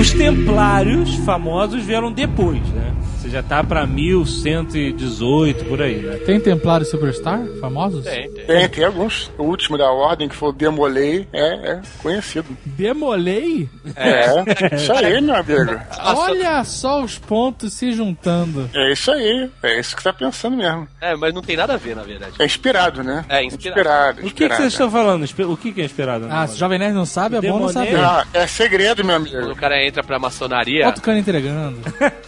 Os templários famosos vieram depois, né? Já tá pra 1118 por aí, né? Tem Templário Superstar? Famosos? Tem, tem. Tem, tem alguns. O último da ordem, que foi o Demolei, é, é conhecido. Demolei? É, isso aí, meu amigo. Olha só os pontos se juntando. É isso aí. É isso que você tá pensando mesmo. É, mas não tem nada a ver, na verdade. É inspirado, né? É, inspirado. Inspirado, O que, que inspirado. vocês estão falando? O que, que é esperado? Ah, se o Jovem Nerd não sabe, é bom não saber. Ah, é segredo, meu Quando o amigo. cara entra pra maçonaria, Bota o cara entregando.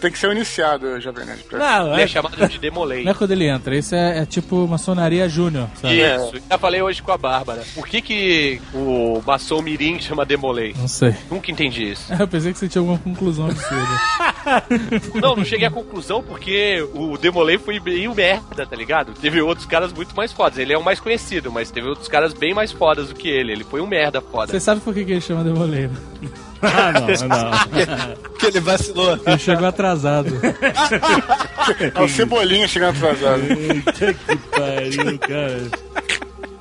Tem que ser o iniciado, Nerd. pra- Não, ele é, é chamado de Demolei. Não é quando ele entra, isso é, é tipo maçonaria júnior, sabe? Isso, já falei hoje com a Bárbara. Por que que o maçom mirim chama Demolei? Não sei. Nunca entendi isso. Eu pensei que você tinha alguma conclusão absurda. Não, não cheguei à conclusão porque o Demolei foi bem merda, tá ligado? Teve outros caras muito mais fodas. Ele é o mais conhecido, mas teve outros caras bem mais fodas do que ele. Ele foi um merda foda. Você sabe por que, que ele chama Demoleiro? Ah, não, não. Porque ele vacilou. Ele chegou atrasado. É o Cebolinha chegando atrasado. Puta que pariu, cara.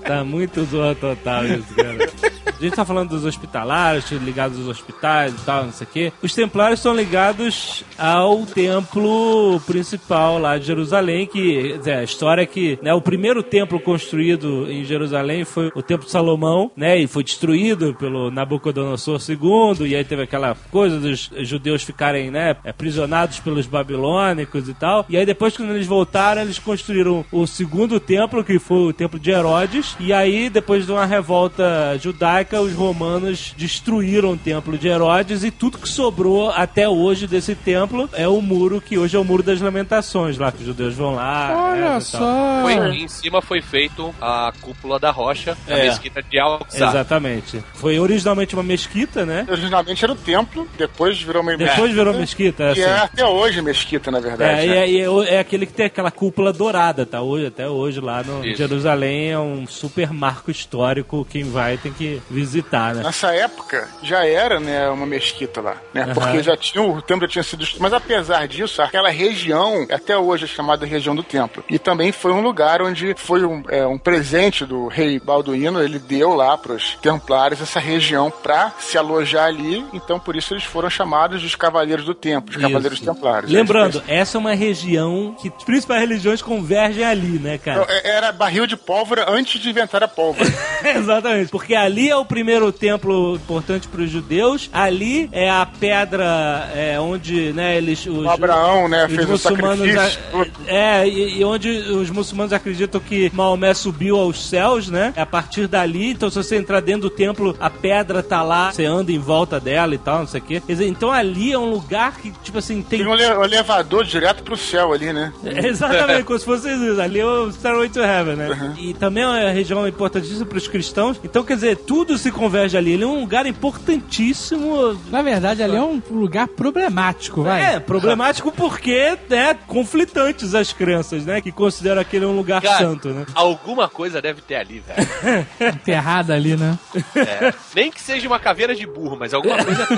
Tá muito zoa total isso, cara. A gente tá falando dos hospitalários, ligados aos hospitais e tal, não sei o quê. Os templários são ligados ao templo principal lá de Jerusalém, que dizer, a história é que né, o primeiro templo construído em Jerusalém foi o templo de Salomão, né? E foi destruído pelo Nabucodonosor II, e aí teve aquela coisa dos judeus ficarem, né, aprisionados pelos babilônicos e tal. E aí depois, quando eles voltaram, eles construíram o segundo templo, que foi o templo de Herodes. E aí, depois de uma revolta judaica, os romanos destruíram o templo de Herodes e tudo que sobrou até hoje desse templo é o muro que hoje é o muro das lamentações, lá que os judeus vão lá. Olha e tal. só. Foi, em cima foi feito a cúpula da rocha, a É. mesquita de Al-Aqsa. Exatamente. Foi originalmente uma mesquita, né? Originalmente era o templo, depois virou uma Depois virou mesquita, E assim. é até hoje mesquita, na verdade. É, e né? é, e é, é aquele que tem aquela cúpula dourada, tá? Hoje, até hoje lá no Isso. Jerusalém é um super marco histórico. Quem vai tem que visitar, né? Nessa época já era né, uma mesquita lá, né? Aham. Porque já tinha, o templo já tinha sido. Mas apesar disso, aquela região, até hoje é chamada região do templo. E também foi um lugar onde foi um, é, um presente do rei Balduíno, ele deu lá para os templários essa região para se alojar ali. Então por isso eles foram chamados dos cavaleiros do templo, os cavaleiros templários. Lembrando, essa é uma região que as principais religiões convergem ali, né, cara? É- Era barril de pólvora antes de inventar a pólvora. Exatamente, porque ali é o primeiro templo importante para os judeus, ali é a pedra é, onde, né, eles... Os, O Abraão, né, fez o sacrifício. a- é, e, e onde os muçulmanos acreditam que Maomé subiu aos céus, né? É a partir dali, então se você entrar dentro do templo, a pedra tá lá, você anda em volta dela e tal, não sei o quê. Dizer, então ali é um lugar que, tipo assim, tem. Tem um le- elevador direto pro céu ali, né? É, Exatamente, como se fosse isso. Ali é o Stairway to Heaven, né? E também é uma região importantíssima para os cristãos. Então, quer dizer, tudo se converge ali. Ele é um lugar importantíssimo. Na verdade, ali é um lugar problemático, vai. É, problemático porque, né, conflitantes as crenças, né? Que consideram aquele um lugar Cara, santo, né? alguma coisa deve ter ali, velho. Enterrada ali, né? É. Nem que seja uma caveira de burro, mas alguma coisa tem.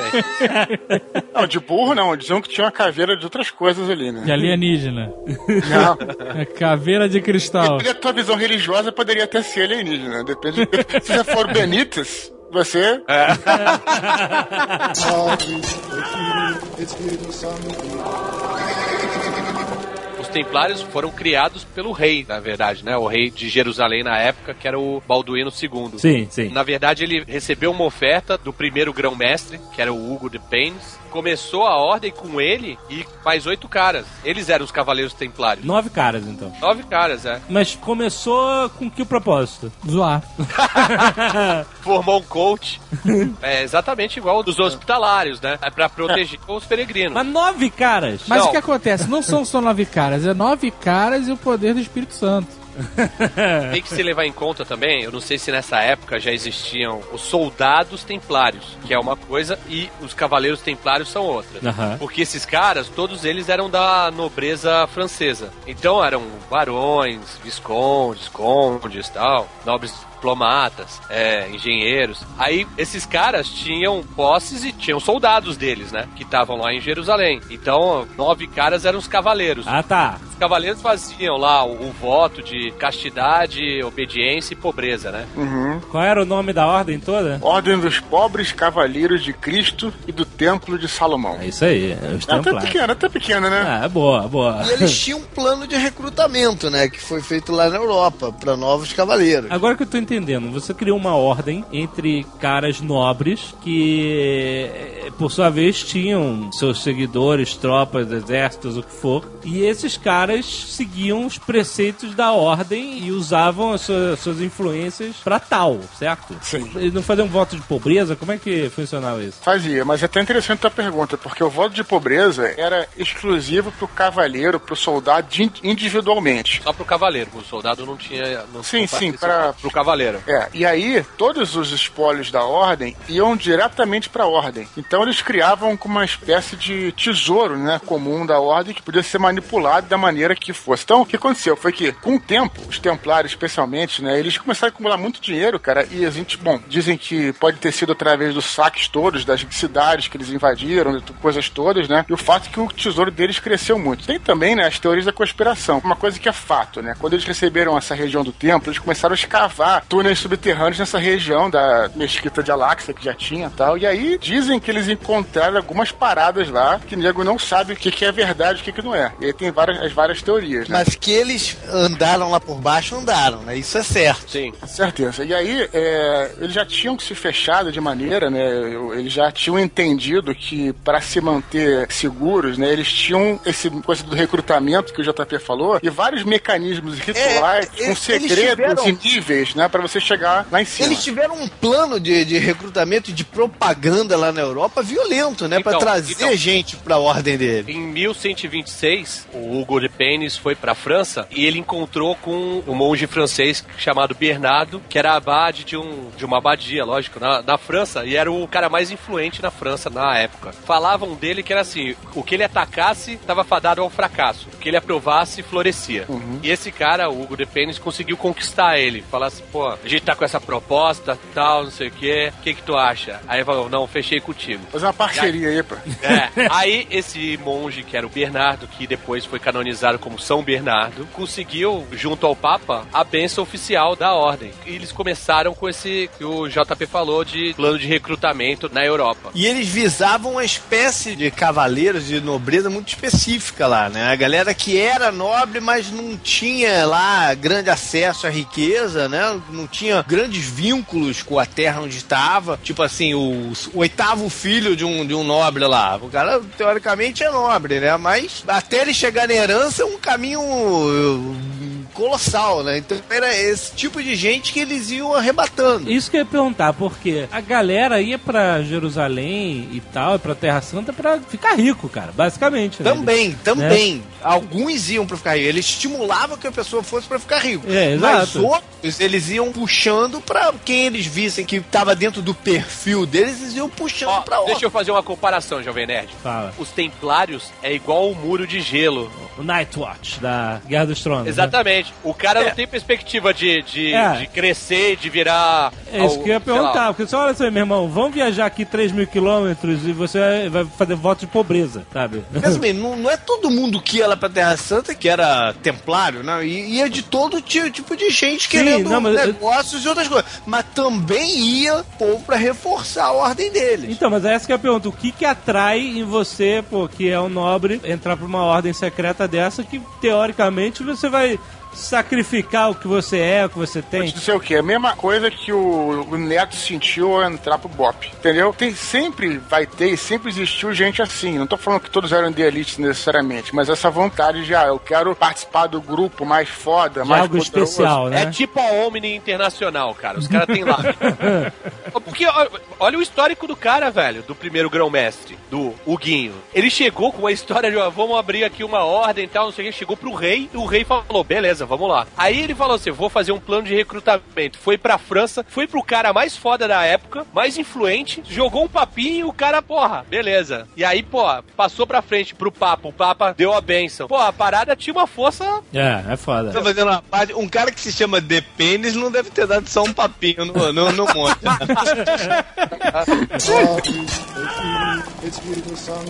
Não, de burro não. Diziam que tinha uma caveira de outras coisas ali, De né? alienígena. Não. É caveira de cristal. Depende da tua visão religiosa, poderia até ser alienígena. Depende. Se você for Benítez, Você? Os templários foram criados pelo rei, na verdade, né? O rei de Jerusalém na época, que era o Balduíno II. Sim, sim. Na verdade, ele recebeu uma oferta do primeiro grão-mestre, que era o Hugo de Paynes. Começou a ordem com ele e mais oito caras. Eles eram os Cavaleiros Templários. Nove caras, então. Nove caras, é. Mas começou com que propósito? Zoar. Formou um coach. é exatamente igual dos hospitalários, né? É pra proteger os peregrinos. Mas nove caras? Mas Não. o que acontece? Não são só nove caras, é nove caras e o poder do Espírito Santo. Tem que se levar em conta também, eu não sei se nessa época já existiam os soldados templários, que é uma coisa, e os cavaleiros templários são outra. Porque esses caras, todos eles eram da nobreza francesa. Então eram barões, viscondes, condes tal, nobres diplomatas, é, engenheiros. Aí esses caras tinham posses e tinham soldados deles, né? Que estavam lá em Jerusalém. Então, nove caras eram os cavaleiros. Ah, tá. Os cavaleiros faziam lá o, o voto de castidade, obediência e pobreza, né? Uhum. Qual era o nome da ordem toda? Ordem dos Pobres Cavaleiros de Cristo e do Templo de Salomão. É isso aí, é os É até pequena, até pequena, né? Ah, boa, boa. E eles tinham um plano de recrutamento, né? Que foi feito lá na Europa, para novos cavaleiros. Agora que eu tô entendendo, você criou uma ordem entre caras nobres que, por sua vez, tinham seus seguidores, tropas, exércitos, o que for, e esses caras seguiam os preceitos da ordem e usavam as suas, suas influências pra tal, certo? Sim. Eles não faziam voto de pobreza? Como é que funcionava isso? Fazia, mas é até interessante a tua pergunta, porque o voto de pobreza era exclusivo pro cavaleiro, pro soldado in- individualmente. Só pro cavaleiro, o soldado não tinha. Não Sim, sim, pra- Pro cavaleiro. É, e aí todos os espólios da ordem iam diretamente para a ordem. Então eles criavam como uma espécie de tesouro, né, comum da ordem que podia ser manipulado da maneira que fosse. Então, o que aconteceu foi que com o tempo, os templários especialmente, né, eles começaram a acumular muito dinheiro, cara, e a gente, bom, dizem que pode ter sido através dos saques todos das cidades que eles invadiram, coisas todas, né? E o fato é que o tesouro deles cresceu muito. Tem também, né, as teorias da conspiração. Uma coisa que é fato, né? Quando eles receberam essa região do templo, eles começaram a escavar túneis subterrâneos nessa região da mesquita de Al-Aqsa que já tinha e tal. E aí dizem que eles encontraram algumas paradas lá que o nego não sabe o que, que é verdade e o que, que não é. E aí tem várias, as várias teorias, né? Mas que eles andaram lá por baixo, andaram, né? Isso é certo. Sim. Certeza. E aí, é, eles já tinham se fechado de maneira, né? Eles já tinham entendido que para se manter seguros, né? Eles tinham esse coisa do recrutamento que o JP falou e vários mecanismos rituais É, com segredos tiveram- e níveis, né? Para você chegar lá em cima. Eles tiveram um plano de, de recrutamento e de propaganda lá na Europa violento, né? Pra Então, trazer então. gente pra ordem dele. Em 1126, o Hugo de Paynes foi pra França e ele encontrou com um monge francês chamado Bernardo, que era abade de, um, de uma abadia, lógico, na, na França, e era o cara mais influente na França na época. Falavam dele que era assim: o que ele atacasse estava fadado ao fracasso, o que ele aprovasse florescia. E esse cara, o Hugo de Paynes, conseguiu conquistar ele. Falar assim: a gente tá com essa proposta, tal, não sei o quê, o que, que tu acha? Aí ele falou: não, fechei contigo. Fazer uma parceria aí, pô. É. Aí esse monge, que era o Bernardo, que depois foi canonizado como São Bernardo, conseguiu, junto ao Papa, a bênção oficial da ordem. E eles começaram com esse que o JP falou de plano de recrutamento na Europa. E eles visavam uma espécie de cavaleiros de nobreza muito específica lá, né? A galera que era nobre, mas não tinha lá grande acesso à riqueza, né? Não tinha grandes vínculos com a terra onde estava. Tipo assim, o, o oitavo filho de um, de um nobre lá. O cara, teoricamente, é nobre, né? Mas até ele chegar na herança é um caminho uh, colossal, né? Então era esse tipo de gente que eles iam arrebatando. Isso que eu ia perguntar, porque a galera ia pra Jerusalém e tal, pra Terra Santa pra ficar rico, cara, basicamente. né? Também, também. Alguns iam pra ficar rico. Eles estimulavam que a pessoa fosse pra ficar rico. É, Mas exato. outros, eles iam puxando pra quem eles vissem que tava dentro do perfil deles, eles iam puxando Ó, pra outro. deixa eu fazer uma comparação, Jovem Nerd. Fala. Os templários é igual o muro de gelo. O Nightwatch, da Guerra dos Tronos. né? Exatamente. Exatamente. O cara não tem perspectiva de, de, É. de crescer, de virar. É isso ao- que eu ia perguntar, porque só olha assim, meu irmão, vamos viajar aqui 3 mil quilômetros e você vai- fazer voto de pobreza, sabe? Mas bem, não, não é todo mundo que ia lá pra Terra Santa que era templário, não. I- Ia de todo ti- tipo de gente querendo não, mas eu- negócios e outras coisas. Mas também ia povo pra reforçar a ordem deles. Então, mas é essa que é a pergunta. O que que atrai em você, pô, que é um nobre, entrar pra uma ordem secreta dessa que, teoricamente, você vai sacrificar o que você é, o que você tem? Não sei o que, é a mesma coisa que o, o Neto sentiu ao entrar pro Bop, entendeu? Tem, sempre vai ter e sempre existiu gente assim. Não tô falando que todos eram de elite necessariamente, mas essa vontade de, ah, eu quero participar do grupo mais foda, De mais algo poderoso. especial, né? É tipo a Omni Internacional, cara. Os caras têm lá. Porque olha o histórico do cara, velho, do primeiro grão-mestre, do Huguinho. Ele chegou com uma história de, ó, vamos abrir aqui uma ordem e tal, não sei o que. Chegou pro rei e o rei falou, beleza, vamos lá. Aí ele falou assim, vou fazer um plano de recrutamento. Foi pra França, foi pro cara mais foda da época, mais influente, jogou um papinho e o cara, porra, beleza. E aí, pô, passou pra frente pro Papa. O Papa deu a benção. Pô, a parada tinha uma força É, é foda. Tô fazendo uma parte. Um cara que se chama Dependes não deve ter dado só um papinho no, no, no monte. it's beautiful, it's beautiful song.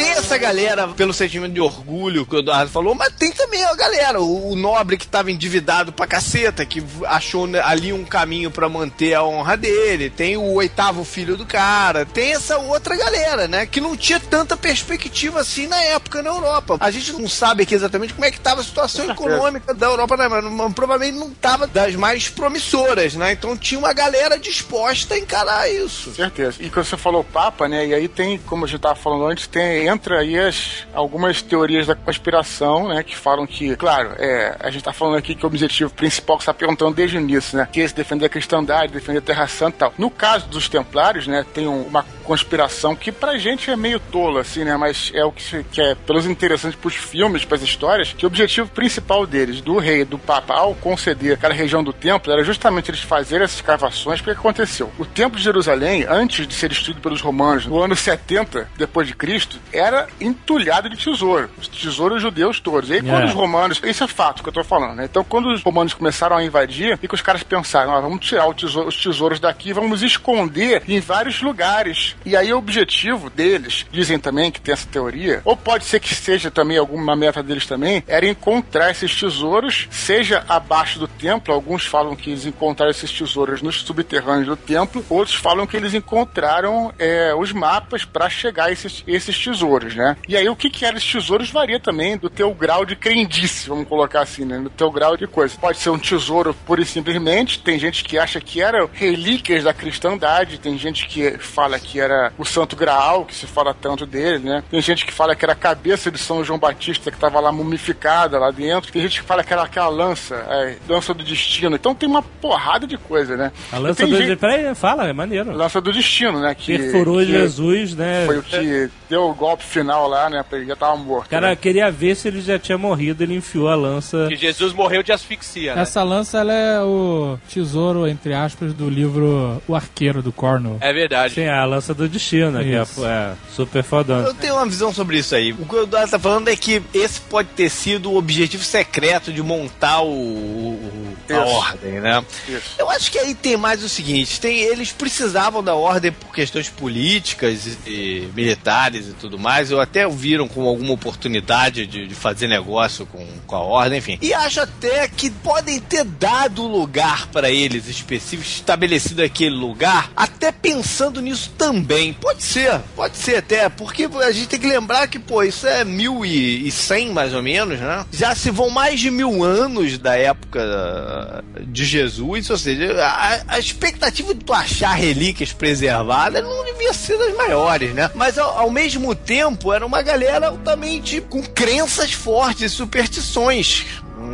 Tem essa galera pelo sentimento de orgulho que o Eduardo falou, mas tem também a galera, o, o nobre que tava endividado pra caceta, que achou ali um caminho pra manter a honra dele, tem o oitavo filho do cara, tem essa outra galera, né, que não tinha tanta perspectiva assim na época na Europa. A gente não sabe aqui exatamente como é que tava a situação econômica da Europa, né, mas, provavelmente não tava das mais promissoras, né, então tinha uma galera disposta a encarar isso. Certeza. E quando você falou Papa, né? E aí tem, como a gente estava falando antes, tem, entra aí as, algumas teorias da conspiração, né? Que falam que, claro, é, a gente tá falando aqui que o objetivo principal que você tá perguntando desde o início, né? Que é esse defender a cristandade, defender a Terra Santa e tal. No caso dos Templários, né? Tem um- uma conspiração que pra gente é meio tola, assim, né? Mas é o que, se- que é, pelos interessantes pros filmes, pras histórias, que o objetivo principal deles, do rei, do Papa, ao conceder aquela região do templo, era justamente eles fazerem essas escavações, porque aconteceu? O templo de Jerusalém, antes de ser destruído pelos romanos, no ano 70 depois de Cristo, era entulhado de tesouro. Os tesouros judeus todos. E aí, quando É. os romanos. Isso é fato que eu tô falando, né? Então, quando os romanos começaram a invadir, e que os caras pensaram, ah, vamos tirar tesouro- os tesouros daqui, vamos esconder em vários lugares. E aí, o objetivo deles, dizem também que tem essa teoria, ou pode ser que seja também alguma meta deles também, era encontrar esses tesouros, seja abaixo do templo, alguns falam que eles encontraram esses tesouros nos subterrâneos do templo, outros falam que eles encontraram é, os mapas para chegar a esses, esses tesouros, né? E aí o que que eram esses tesouros varia também do teu grau de crendice, vamos colocar assim, né? Do teu grau de coisa. Pode ser um tesouro pura e simplesmente, tem gente que acha que eram relíquias da cristandade, tem gente que fala que era o Santo Graal, que se fala tanto dele, né? Tem gente que fala que era a cabeça de São João Batista que estava lá mumificada lá dentro. Tem gente que fala que era aquela lança, é, lança do destino. Então tem uma porrada de coisa, né? A lança do... gente- Peraí, fala, é maneiro. Lança do destino, né? Que, Perfurou que Jesus, né? Foi o que deu o golpe final lá, né? Ele já tava morto. O cara né? queria ver se ele já tinha morrido, ele enfiou a lança. que Jesus morreu de asfixia, né? Essa lança ela é o tesouro, entre aspas, do livro O Arqueiro do Corno. É verdade. Sim, a lança do destino, que é, Isso. é super fodão. Eu tenho uma visão sobre isso aí. O que o Eduardo tá falando é que esse pode ter sido o objetivo secreto de montar o, o- a Isso. ordem, né? Isso. Eu acho que aí tem mais o seguinte: tem, eles precisavam da ordem por questões políticas e, e militares e tudo mais. Ou até viram com alguma oportunidade de, de fazer negócio com, com a ordem, enfim. E acho até que podem ter dado lugar para eles específicos, estabelecido aquele lugar, até pensando nisso também. Pode ser, pode ser até, porque a gente tem que lembrar que, pô, isso é 1100 mais ou menos, né? Já se vão mais de mil anos da época de Jesus, ou seja, a, a expectativa de tu achar relíquias preservadas não devia ser das maiores, né? Mas ao, ao mesmo tempo era uma galera altamente com crenças fortes, superstições.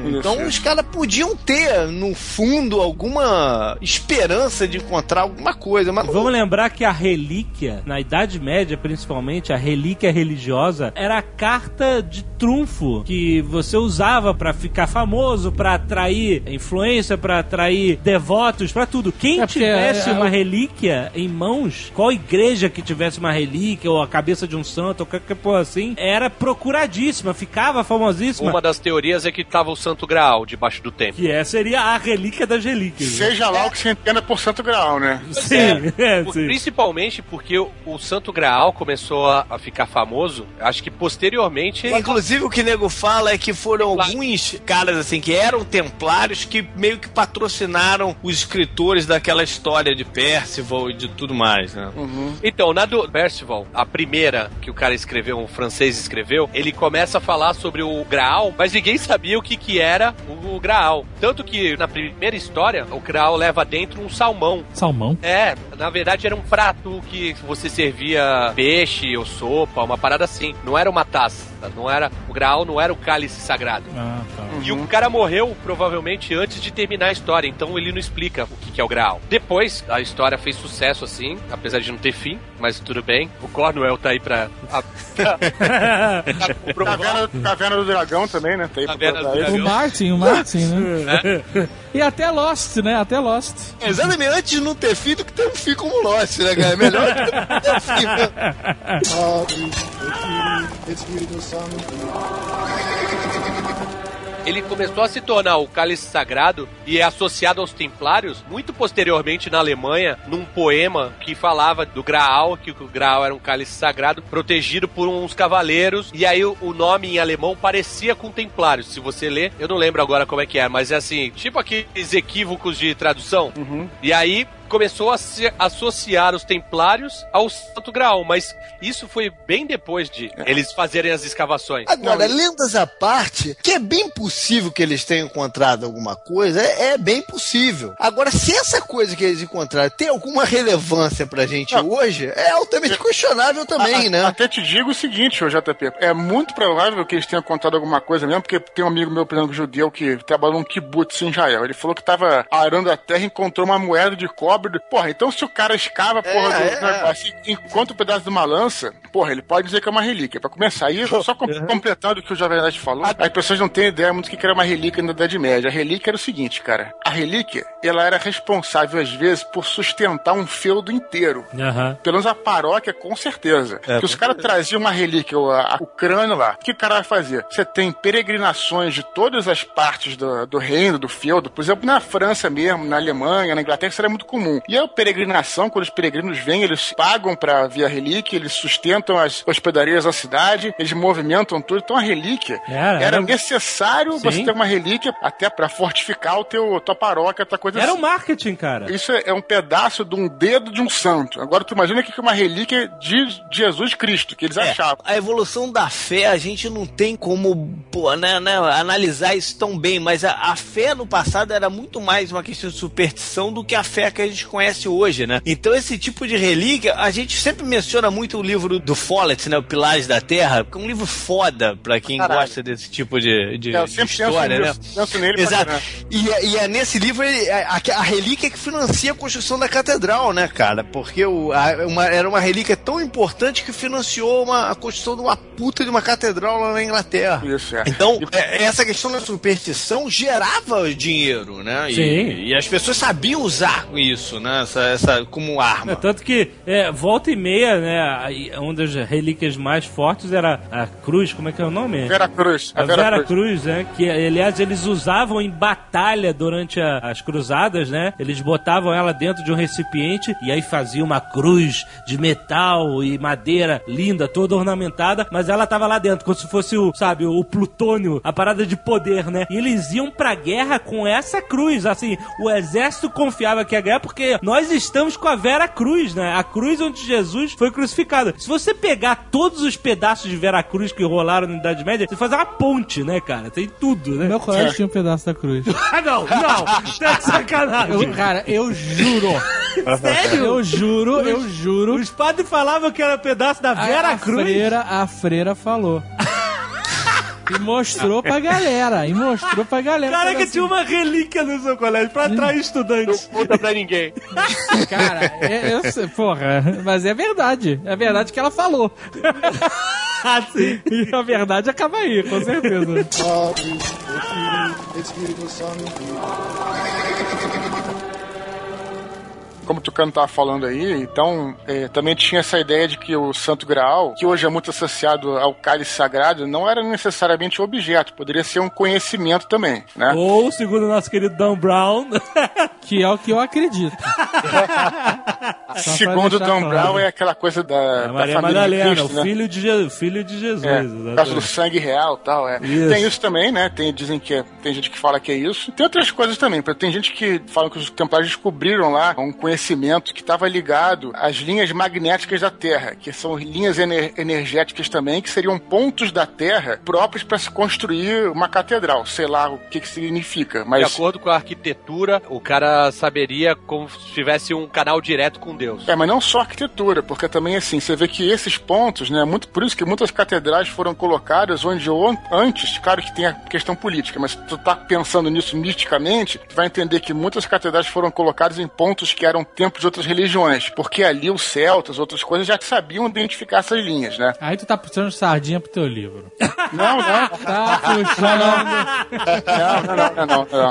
Então os caras podiam ter, no fundo, alguma esperança de encontrar alguma coisa. Mas Vamos lembrar que a relíquia, na Idade Média principalmente, a relíquia religiosa era a carta de trunfo que você usava pra ficar famoso, pra atrair influência, pra atrair devotos, pra tudo. Quem É tivesse é, uma é, relíquia em mãos, qual igreja que tivesse uma relíquia, ou a cabeça de um santo, ou qualquer coisa assim, era procuradíssima, ficava famosíssima. Uma das teorias é que tava o Santo Graal debaixo do templo. Que é, seria a relíquia das relíquias. né? Seja lá o que se entenda por Santo Grau, né? Sim, é, Por- sim. Principalmente porque o, o Santo Graal começou a, a ficar famoso, acho que posteriormente. Inclusive o que o nego fala é que foram Claro. alguns caras assim que eram templários que meio que patrocinaram os escritores daquela história de Percival e de tudo mais, né? Então, na do Percival, a primeira que o cara escreveu, um francês escreveu, ele começa a falar sobre o Graal, mas ninguém sabia o que, que era o Graal. Tanto que na primeira história, o Graal leva dentro um salmão. Salmão. É, na verdade era um prato que você servia peixe ou sopa, uma parada assim. Não era uma taça, não era o Graal não era o cálice sagrado. Ah, tá. E o cara morreu provavelmente antes de terminar a história, então ele não explica o que, que é o Graal. Depois, a história fez sucesso assim, apesar de não ter fim, mas tudo bem. O Cornwell tá aí pra. a- pra comprovar. Caverna, Caverna do Dragão também, né? Tá aí pra Caverna do provar isso. O Dragão. Martin, o Martin, né? E até Lost, né? Até Lost. Exatamente, antes de não ter filho, que ter um filho como Lost, né, cara? É melhor que um. Ele começou a se tornar o cálice sagrado e é associado aos templários muito posteriormente na Alemanha, num poema que falava do Graal, que o Graal era um cálice sagrado protegido por uns cavaleiros, e aí o, o nome em alemão parecia com templários. Se você ler, eu não lembro agora como é que é, mas é assim, tipo aqueles equívocos de tradução. E aí começou a se associar os templários ao Santo Graal, mas isso foi bem depois de eles fazerem as escavações. Agora, lendas à parte, que é bem possível que eles tenham encontrado alguma coisa, é, é bem possível. Agora, se essa coisa que eles encontraram tem alguma relevância pra gente Não. hoje, é altamente questionável também, A- né? Até te digo o seguinte, ô JP, é muito provável que eles tenham contado alguma coisa mesmo, porque tem um amigo meu, por exemplo, judeu, que trabalhou num kibbutz em Israel. Ele falou que tava arando a terra e encontrou uma moeda de cobre. Porra, então se o cara escava, porra, do é, negócio e encontra um pedaço de uma lança, porra, ele pode dizer que é uma relíquia. Pra começar aí, só com- completando o que o Jovem Nerd falou, as pessoas não têm ideia muito do que era uma relíquia na Idade Média. A relíquia era o seguinte, cara. A relíquia, ela era responsável, às vezes, por sustentar um feudo inteiro. Aham. Pelo menos a paróquia, com certeza. que os caras traziam uma relíquia, o, a- o crânio lá. O que o cara vai fazer? Você tem peregrinações de todas as partes do, do reino, do feudo. Por exemplo, na França mesmo, na Alemanha, na Inglaterra, isso era muito comum. E a peregrinação, quando os peregrinos vêm, eles pagam pra ver a relíquia, eles sustentam as hospedarias da cidade, eles movimentam tudo. Então a relíquia Era, era, era- necessário Sim. você ter uma relíquia até pra fortificar o teu, tua paróquia, tua coisa Era assim. o marketing, cara. Isso é é um pedaço de um dedo de um santo. Agora tu imagina que é uma relíquia de Jesus Cristo, que eles É, achavam. a evolução da fé, a gente não tem como pô, né, né, analisar isso tão bem, mas a, a fé no passado era muito mais uma questão de superstição do que a fé que a gente conhece hoje, né? Então esse tipo de relíquia, a gente sempre menciona muito o livro do Follett, né, o Pilares da Terra, que é um livro foda pra quem Caralho. gosta desse tipo de, de, É, eu de sempre história, penso, né? penso nele Exato. caramba. E, é- e é nesse livro a, a- a relíquia que financia a construção da catedral, né, cara? Porque o, a- uma- era uma relíquia tão importante que financiou uma, a construção de uma puta de uma catedral lá na Inglaterra. Isso, é. Então, é- essa questão da superstição gerava dinheiro, né? E, Sim. e as pessoas sabiam usar isso, né? Essa, essa como arma. É, tanto que é, volta e meia, né? Uma das relíquias mais fortes era a cruz, como é que é o nome? Vera Cruz. A Vera, Cruz, né? Que, aliás, eles usavam em batalha durante a- as cruzadas, né? Eles botavam ela dentro de um recipiente e aí faziam uma cruz de metal e madeira linda, toda ornamentada, mas ela tava lá dentro, como se fosse o, sabe, o plutônio, a parada de poder, né? E eles iam pra guerra com essa cruz, assim, o exército confiava que a guerra, porque nós estamos com a Vera Cruz, né? A cruz onde Jesus foi crucificado. Se você pegar todos os pedaços de Vera Cruz que rolaram na Idade Média, você faz uma ponte, né, cara? Tem tudo, né? Meu colégio tinha um pedaço da cruz. Ah, não, não! Tá de sacanagem. Eu, cara, eu juro. Sério? Eu juro, eu juro. Os padres falavam que era pedaço da Vera a, a Cruz. freira, a freira falou. E mostrou pra galera. E mostrou pra galera. Cara, que assim, tinha uma relíquia no seu colégio pra atrair estudantes. Conta pra ninguém. Cara, é, eu sei, porra, mas é verdade. É verdade que ela falou. Ah, sim. E a verdade acaba aí, com certeza. Como o Tucano tava falando aí, então é, também tinha essa ideia de que o Santo Graal, que hoje é muito associado ao cálice sagrado, não era necessariamente um objeto, poderia ser um conhecimento também, né? Ou, segundo o nosso querido Dan Brown, Que é o que eu acredito. Segundo Tom claro. Brown, é aquela coisa da, a da Maria família de Madalena, Cristo, o né? filho de, Je- filho de Jesus. É, por causa do sangue real e tal, é. Isso. Tem isso também, né? Tem, dizem que é, tem gente que fala que é isso. Tem outras coisas também. porque Tem gente que fala que os templários descobriram lá um conhecimento que estava ligado às linhas magnéticas da Terra, que são linhas ener- energéticas também, que seriam pontos da Terra próprios para se construir uma catedral. Sei lá o que, que significa, De mas. acordo com a arquitetura, o cara saberia como se tivesse um canal direto com Deus. É, mas não só arquitetura, porque também assim, você vê que esses pontos, né, muito por isso que muitas catedrais foram colocadas onde on- antes, claro que tem a questão política, mas se tu tá pensando nisso misticamente, tu vai entender que muitas catedrais foram colocadas em pontos que eram templos de outras religiões, porque ali os celtas, outras coisas já sabiam identificar essas linhas, né? Aí tu tá puxando sardinha pro teu livro. Não, não, Tá puxando. não, não, não, não, não.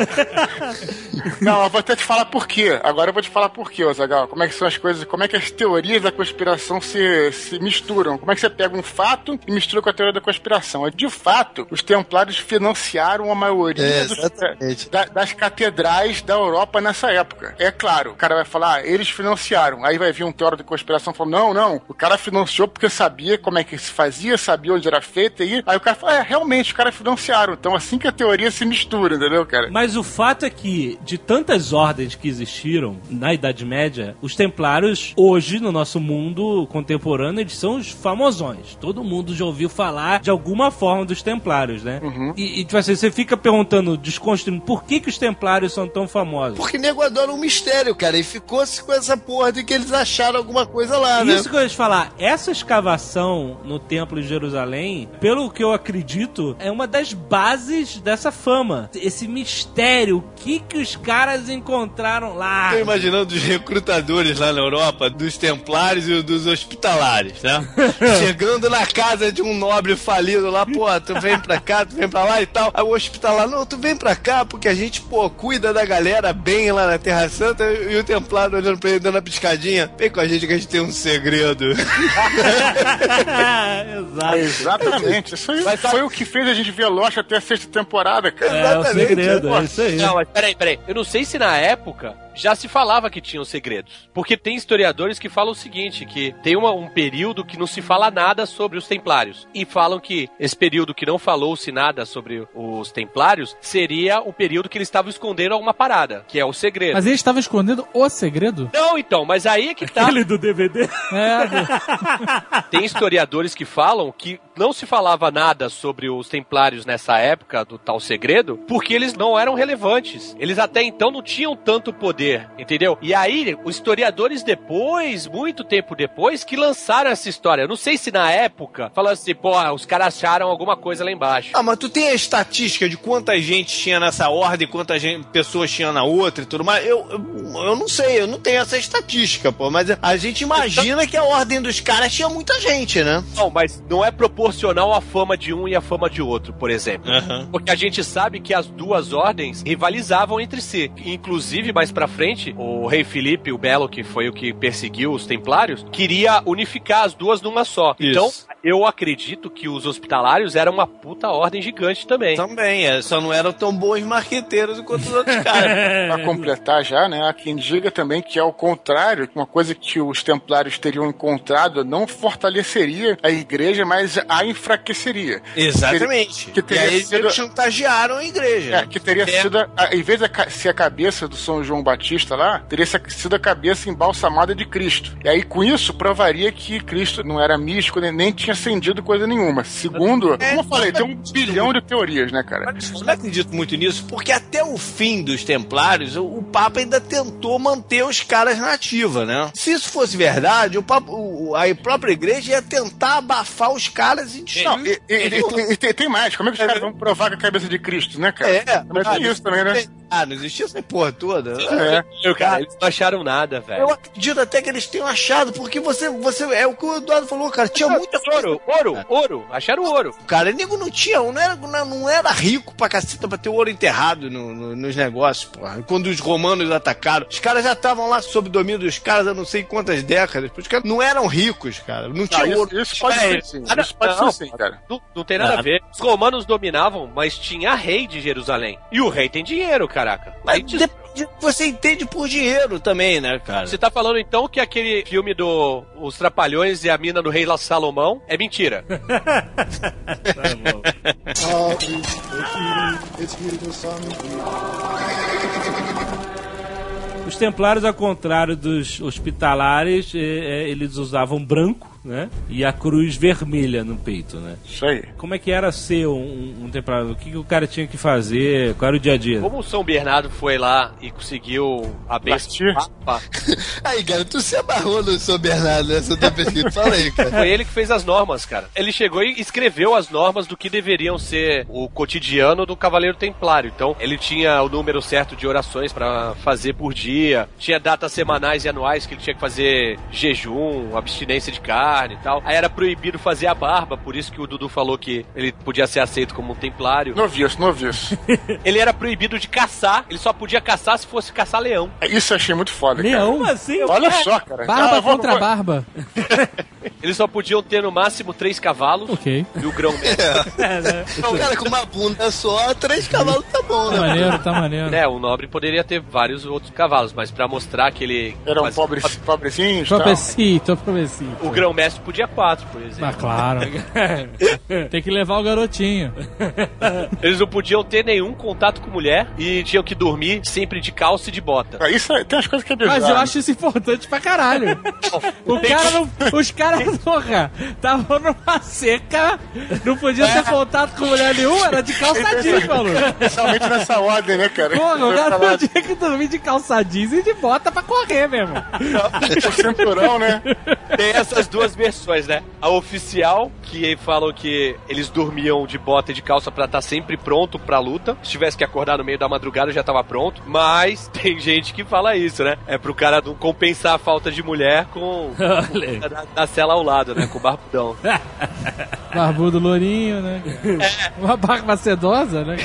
Não, eu vou até te falar por quê. Agora eu vou te falar por quê, Zagal. Como é que são as coisas, como é que as teorias da conspiração se, se misturam. Como é que você pega um fato e mistura com a teoria da conspiração. De fato, os templários financiaram a maioria É, dos- da- das catedrais da Europa nessa época. É claro, o cara vai falar, ah, eles financiaram. Aí vai vir um teórico da conspiração falando, não, não, o cara financiou porque sabia como é que se fazia, sabia onde era feito, e aí o cara fala, é, realmente, os caras financiaram. Então assim que a teoria se mistura, entendeu, cara? Mas o fato é que, de tantas ordens que existiram na Idade Média, os templários, hoje, no nosso mundo contemporâneo, eles são os famosões. Todo mundo já ouviu falar de alguma forma dos templários, né? E, e, tipo assim, você fica perguntando, desconstruindo, por que, que os templários são tão famosos? Porque nego adora um mistério, cara. E ficou-se com essa porra de que eles acharam alguma coisa lá, né? Isso que eu ia te falar, essa escavação no Templo de Jerusalém, pelo que eu acredito, é uma das bases dessa fama. Esse mistério, o que que os caras encontraram lá? Tô imaginando os recrutadores lá na Europa, dos templários e dos hospitalares, né? Chegando na casa de um nobre falido lá, pô, tu vem pra cá, tu vem pra lá e tal. Aí o hospitalar, não, tu vem pra cá porque a gente, pô, cuida da galera bem lá na Terra Santa e o templário olhando pra ele, dando a piscadinha. Vem com a gente que a gente tem um segredo. Exato. Exatamente. Isso aí foi o que fez a gente ver Lost até a sexta temporada, cara. É o Exatamente, segredo, é. é isso aí. Não, mas peraí, peraí. Eu não sei se na época já se falava que tinham segredos. Porque tem historiadores que falam o seguinte, que tem uma- um período que não se fala nada sobre os templários. E falam que esse período que não falou-se nada sobre os templários seria o período que eles estavam escondendo alguma parada, que é o segredo. Mas eles estavam escondendo o segredo? Não, então, mas aí é que tá. Aquele do DVD. É, Tem historiadores que falam que não se falava nada sobre os templários nessa época do tal segredo, porque eles não eram relevantes. Eles até então não tinham tanto poder, entendeu? E aí, os historiadores depois, muito tempo depois, que lançaram essa história. Eu não sei se na época, falando assim, porra, os caras acharam alguma coisa lá embaixo. Ah, mas tu tem a estatística de quanta gente tinha nessa ordem, quantas pessoas tinha na outra e tudo mais? Eu, eu, eu não sei, eu não tenho essa estatística, pô. Mas a gente imagina que a ordem dos caras tinha muita gente, né? Não, mas não é proporcional à fama de um e à fama de outro, por exemplo. Porque a gente sabe que as duas ordens rivalizavam entre si. Inclusive, mais pra frente, o rei Filipe, o Belo, que foi o que perseguiu os templários, queria unificar as duas numa só. Isso. Então, eu acredito que os hospitalários eram uma puta ordem gigante também. Também, é, só não eram tão bons marqueteiros quanto os outros caras. Pra completar já, né? Há quem diga também que é o contrário, que uma coisa que os templários teriam encontrado não fortaleceria a igreja, mas a enfraqueceria. Exatamente. Que e teria aí eles sido- chantagearam a igreja. É, que teria É. sido, a- em vez de a ser a cabeça do São João Batista lá, teria sido a cabeça embalsamada de Cristo. E aí, com isso, provaria que Cristo não era místico, nem, nem tinha acendido coisa nenhuma. Segundo, É, como eu falei, tem um bilhão de teorias, né, cara? Mas eu não acredito muito nisso, porque até o fim dos Templários, o, o Papa ainda tentou manter os caras na ativa, né? Se isso fosse verdade, o Papa, o- a própria igreja ia tentar abafar os caras quase Não, destruiu. e, tem, tem mais. Como é que os caras vão provar que a cabeça de Cristo, né, cara? É, Também tem isso também, né? Ah, não existia essa porra toda. É. Cara, eles não acharam nada, Eu velho. acredito até que eles tenham achado, porque você, você é o que o Eduardo falou, cara. Tinha muita coisa. Ouro, ouro, ouro. Acharam ouro. Cara, nego não tinha, não era, não, não era rico pra caceta pra ter ouro enterrado no- no- nos negócios, porra. Quando os romanos atacaram, os caras já estavam lá sob domínio dos caras há não sei quantas décadas. Os caras não eram ricos, cara. Não tinha Não, ouro. isso, isso pode É, ser sim. nada- Isso pode não, ser sim, cara. Não, não tem nada a ver. Os romanos dominavam, mas tinha rei de Jerusalém. E o rei tem dinheiro, caraca. Mas você entende por dinheiro também, né, cara? Você tá falando então que aquele filme do Os Trapalhões e a Mina do Rei Salomão é mentira. Os templários, ao contrário dos hospitalares, eh, eh, eles usavam branco, né? E a cruz vermelha no peito, né? Isso aí. Como é que era ser um, um templário? O que, que o cara tinha que fazer? Qual era o dia a dia? Como o São Bernardo foi lá e conseguiu a Papa, Aí, cara, tu se amarrou no São Bernardo nessa tua pesquisa. Fala aí, cara. foi ele que fez as normas, cara. Ele chegou e escreveu as normas do que deveriam ser o cotidiano do Cavaleiro Templário. Então, ele tinha o número certo de orações pra fazer por dia, tinha datas semanais e anuais que ele tinha que fazer jejum, abstinência de carne e tal. Aí era proibido fazer a barba, por isso que o Dudu falou que ele podia ser aceito como um templário. Ouvi isso. Ele era proibido de caçar, ele só podia caçar se fosse caçar leão. Isso eu achei muito foda, Leão? Como assim? cara. Olha só, cara. Barba Ah, contra vou- barba. Eles só podiam ter no máximo três cavalos Ok. e o grão médio. O cara com uma bunda só, três cavalos tá bom, Tá né? maneiro, tá maneiro. né, o nobre poderia ter vários outros cavalos, mas pra mostrar que ele Era um fazia- pobre, pobrezinho e tal. Tropeci, tropeci. o grão mestre podia quatro, por exemplo. Ah, claro. Tem que levar o garotinho. Eles não podiam ter nenhum contato com mulher e tinham que dormir sempre de calça e de bota. Ah, Isso é- tem umas coisas que é bizarro. Mas eu acho isso importante pra caralho. O cara não, os caras, porra, estavam numa seca, não podia ter contato com mulher nenhuma, era de calça jeans, maluco. Especialmente nessa ordem, né, cara? Porra, o cara Falar tinha que dormir de calça jeans e de bota pra correr mesmo. O cinturão, né? Tem essas duas versões, né? A oficial, que falam que eles dormiam de bota e de calça pra estar sempre pronto pra luta. Se tivesse que acordar no meio da madrugada, já tava pronto. Mas tem gente que fala isso, né? É pro cara não compensar a falta de mulher com aí. da, da cela ao lado, né? Com o barbudão. Barbudo lourinho, né? Uma barba sedosa, né?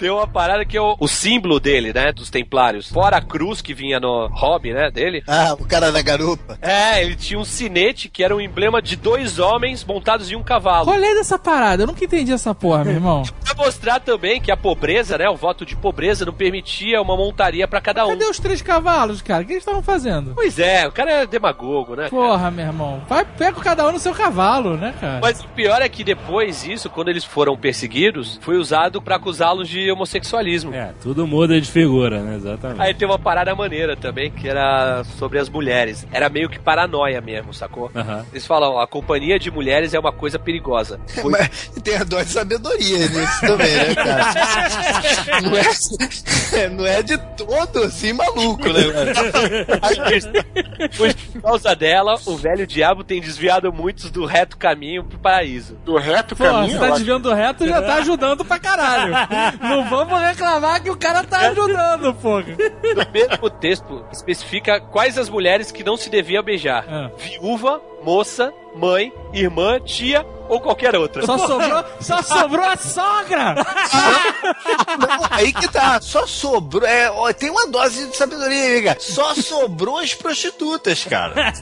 Tem uma parada que é o, o símbolo dele, né? Dos templários. Fora a cruz que vinha no hobby, né? Dele. Ah, o cara da garupa. É, ele tinha um sinete que era um emblema de dois homens montados em um cavalo. Qual é dessa parada? Eu nunca entendi essa porra, meu irmão. Pra mostrar também que a pobreza, né? O voto de pobreza não permitia uma montaria pra cada um. Cadê os três cavalos, cara? O que eles estavam fazendo? Pois é, o cara é demagogo, né? cara? Porra, meu irmão. Vai, pega cada um no seu cavalo, né, cara? Mas o pior é que depois isso, quando eles foram perseguidos, foi usado pra acusá-los de homossexualismo. É, tudo muda de figura, né? Exatamente. Aí tem uma parada maneira também, que era sobre as mulheres. Era meio que paranoia mesmo, sacou? Eles falam, a companhia de mulheres é uma coisa perigosa. Foi- Mas tem a dose de sabedoria nisso também, né, cara? Não é, não é de todo assim maluco, né? Pois por causa dela, o velho diabo tem desviado muitos do reto caminho pro paraíso. Do reto Pô, caminho. você tá desviando reto já tá ajudando pra caralho. Não vamos reclamar que o cara tá ajudando, porra. No mesmo texto, especifica quais as mulheres que não se deviam beijar: Ah. viúva, moça, mãe, irmã, tia ou qualquer outra. Só sobrou, só sobrou a sogra! Não, aí que tá, só sobrou. É, ó, tem uma dose de sabedoria aí, cara. Só sobrou as prostitutas, cara.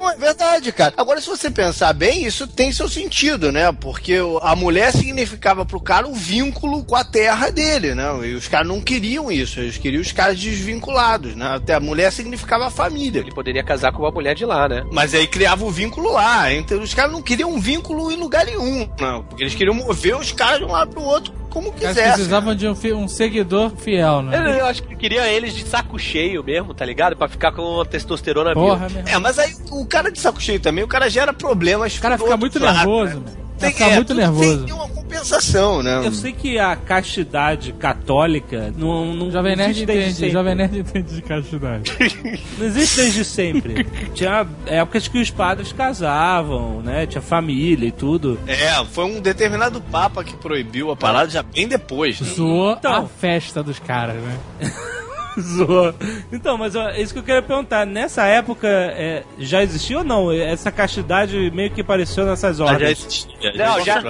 Não, é verdade, cara. Agora, se você pensar bem, isso tem seu sentido, né? Porque a mulher significava pro cara o vínculo com a terra dele, né? E os caras não queriam isso, eles queriam os caras desvinculados, né? Até a mulher significava a família. Ele poderia casar com uma mulher de lá, né? Mas aí criava o vínculo lá. Então os caras não queriam um vínculo em lugar nenhum. Não, porque eles queriam mover os caras de um lado pro outro como Eles quisessem. precisavam de um, fi- um seguidor fiel, Eu, né? eu acho que queria eles de saco cheio mesmo, tá ligado? Pra ficar com a testosterona Porra. É, mas aí o cara de saco cheio também, o cara gera problemas. O cara fica muito lado, nervoso, né? mano. Tem, Fica é, muito nervoso. Tem, uma compensação, né? Eu sei que a castidade católica não, não Jovem Nerd existe desde entende, sempre. Jovem Nerd entende de castidade. Não existe desde sempre. Tinha épocas que os padres casavam, né? Tinha família e tudo. É, foi um determinado papa que proibiu a parada já bem depois. né? Zoou Então. a festa dos caras, né? Zoou. Então, mas ó, é isso que eu queria perguntar. Nessa época, é, já existia ou não? Essa castidade meio que apareceu nessas Ah, já existia. Não, já-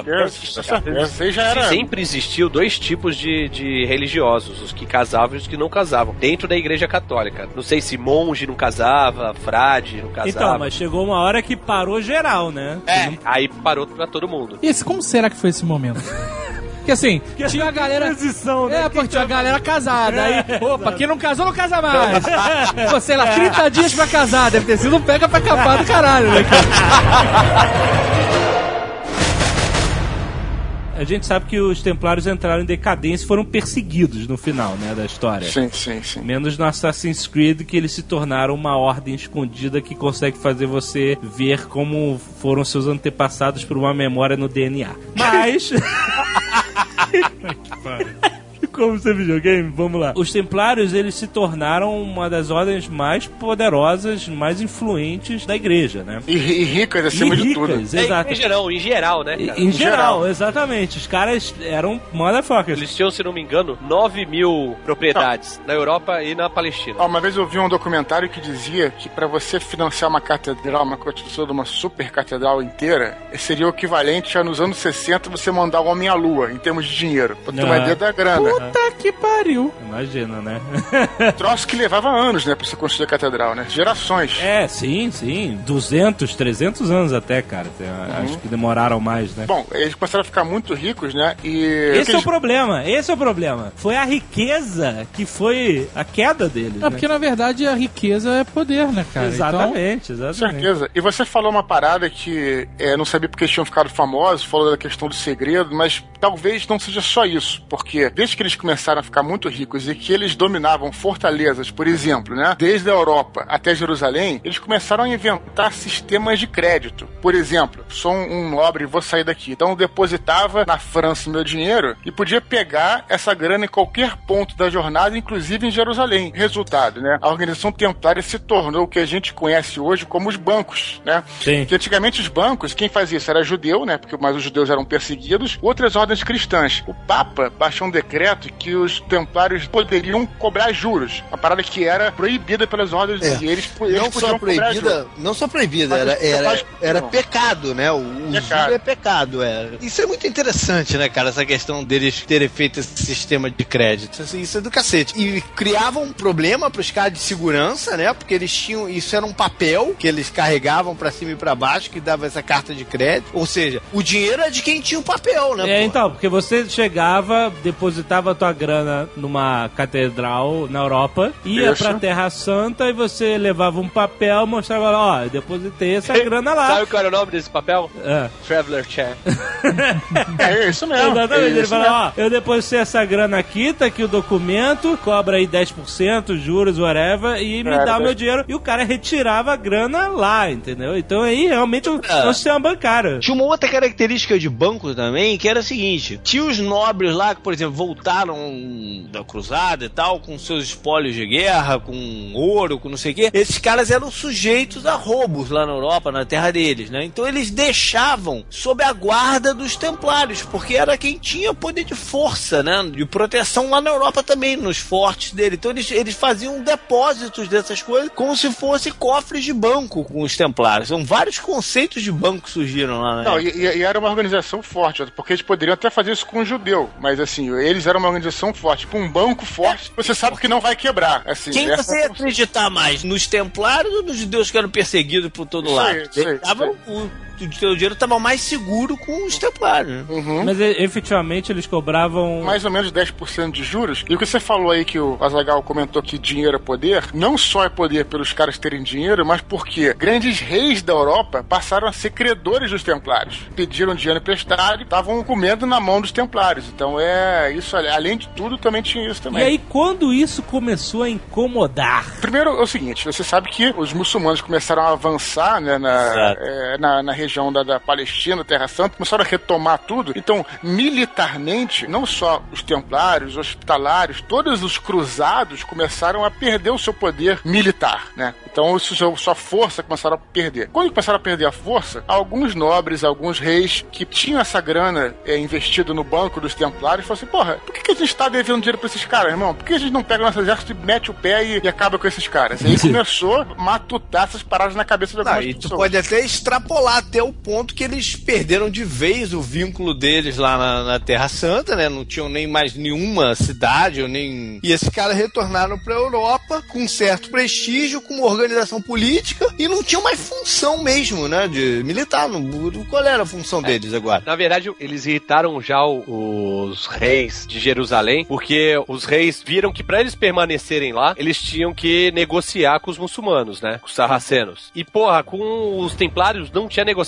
já era. Sempre existiu dois tipos de, de religiosos, os que casavam e os que não casavam, dentro da igreja católica. Não sei se monge não casava, frade não casava. Então, mas chegou uma hora que parou geral, né? É, Aí parou pra todo mundo. E esse, como será que foi esse momento? Porque assim, tinha a galera. Transição, né? É, porque tinha a galera casada. Aí, É, opa, quem não casou, não casa mais. Pô, sei lá, 30 dias pra casar. Deve ter sido um pega pra capar do caralho, né, cara? A gente sabe que os templários entraram em decadência e foram perseguidos no final, né, da história. Sim, sim, sim. Menos no Assassin's Creed, que eles se tornaram uma ordem escondida que consegue fazer você ver como foram seus antepassados por uma memória no DNA. Mas. Como você videogame? Vamos lá. Os Templários, eles se tornaram uma das ordens mais poderosas, mais influentes da igreja, né? E, e ricas acima e de tudo. ricas, É, exato. em geral, em geral, né? Em cara? em geral. geral, exatamente. Os caras eram motherfuckers. Eles tinham, se não me engano, 9 mil propriedades na Europa e na Palestina. Ó, uma vez eu vi um documentário que dizia que pra você financiar uma catedral, uma construção de uma super catedral inteira, seria o equivalente a nos anos 60 você mandar o homem à lua, em termos de dinheiro. Pra ter uma ideia da grana. Puta que pariu. Imagina, né? Troço que levava anos, né, pra você construir a catedral, né? Gerações. é, sim, sim. 200, 300 anos até, cara. Uhum. Acho que demoraram mais, né? Bom, eles começaram a ficar muito ricos, né? E. Esse é o eles- problema, esse é o problema. Foi a riqueza que foi a queda deles. É né? porque na verdade a riqueza é poder, né, cara? Exatamente, Com exatamente. certeza. E você falou uma parada que é, não sabia porque eles tinham ficado famosos, falou da questão do segredo, mas talvez não seja só isso. Porque desde que eles começaram a ficar muito ricos e que eles dominavam fortalezas, por exemplo, né? Desde a Europa até Jerusalém, eles começaram a inventar sistemas de crédito. Por exemplo, sou um, nobre e vou sair daqui. Então eu depositava na França meu dinheiro e podia pegar essa grana em qualquer ponto da jornada, inclusive em Jerusalém. Resultado, né? A organização templária se tornou o que a gente conhece hoje como os bancos, né? Sim. Que antigamente os bancos, quem fazia isso era judeu, né? Porque mas os judeus eram perseguidos, outras ordens cristãs. O Papa baixou um decreto que os templários poderiam cobrar juros, uma parada que era proibida pelas ordens É. e eles, eles não podiam só proibida, não só proibida, era, era, era pecado, né? O, o Pecado. juro é pecado, é. Isso é muito interessante, né, cara? Essa questão deles terem feito esse sistema de crédito. Assim, isso é do cacete. E criava um problema pros caras de segurança, né? Porque eles tinham. Isso era um papel que eles carregavam pra cima e pra baixo, que dava essa carta de crédito. Ou seja, o dinheiro é de quem tinha o papel, né? É, pô? então, porque você chegava, depositava a tua grana numa catedral na Europa, ia Isso. pra Terra Santa e você levava um papel, mostrava lá, ó, eu depositei essa grana lá. Sabe qual era o nome desse papel? É. Traveler Chair. É isso mesmo. Exatamente, é ele isso fala, ó, eu depositei essa grana aqui, tá aqui o documento, cobra aí 10%, juros, whatever, e me É, dá o meu dez- dinheiro. E o cara retirava a grana lá, entendeu? Então aí realmente o- é um sistema bancário. Tinha uma outra característica de banco também, que era a seguinte: tinha os nobres lá que, por exemplo, voltaram da cruzada e tal, com seus espólios de guerra, com ouro, com não sei o quê. Esses caras eram sujeitos a roubos lá na Europa, na terra deles, né? Então eles deixavam sob a guarda dos templários, porque era quem tinha poder de força, né? De proteção lá na Europa também, nos fortes dele. Então eles, eles faziam depósitos dessas coisas como se fossem cofres de banco com os templários. São vários conceitos de banco surgiram lá na Não, e, e era uma organização forte, porque eles poderiam até fazer isso com um judeu, mas assim, eles eram uma organização forte, com um banco forte, você sabe que não vai quebrar. Assim, Quem essa- você ia acreditar mais? Nos templários ou nos judeus que eram perseguidos por todo Isso lado? aí, isso aí, o, o teu dinheiro estava mais seguro com os templários. né? Uhum. Mas e- efetivamente eles cobravam. mais ou menos 10% de juros. E o que você falou aí que o Azagal comentou que dinheiro é poder, não só é poder pelos caras terem dinheiro, mas porque grandes reis da Europa passaram a ser credores dos templários. Pediram dinheiro emprestado e estavam comendo na mão dos templários. Então é isso, além de tudo, também tinha isso E também. aí, quando isso começou a incomodar? Primeiro é o seguinte, você sabe que os muçulmanos começaram a avançar né, na, é, na, na região da, da Palestina, Terra Santa, começaram a retomar tudo. Então, militarmente, não só os templários, os hospitalários, todos os cruzados começaram a perder o seu poder militar, né? Então, isso, sua força começaram a perder. Quando começaram a perder a força, alguns nobres, alguns reis que tinham essa grana é, investida no banco dos templários, falaram assim, porra, por que, que a gente está devendo dinheiro pra esses caras, irmão? Por que a gente não pega nosso exército e mete o pé e, e acaba com esses caras? E aí começou a matutar essas paradas na cabeça de algumas Não, e tu pessoas. pode até extrapolar até o ponto que eles perderam de vez o vínculo deles lá na, na Terra Santa, né? Não tinham nem mais nenhuma cidade, ou nem. E esses caras retornaram pra Europa com um certo prestígio, com uma organização política, e não tinham mais função mesmo, né? De militar. Não, qual era a função deles agora? Na verdade, eles irritaram já os reis de Jerusalém, porque os reis viram que para eles permanecerem lá, eles tinham que negociar com os muçulmanos, né? Com os sarracenos. E, porra, com os templários não tinha negociação.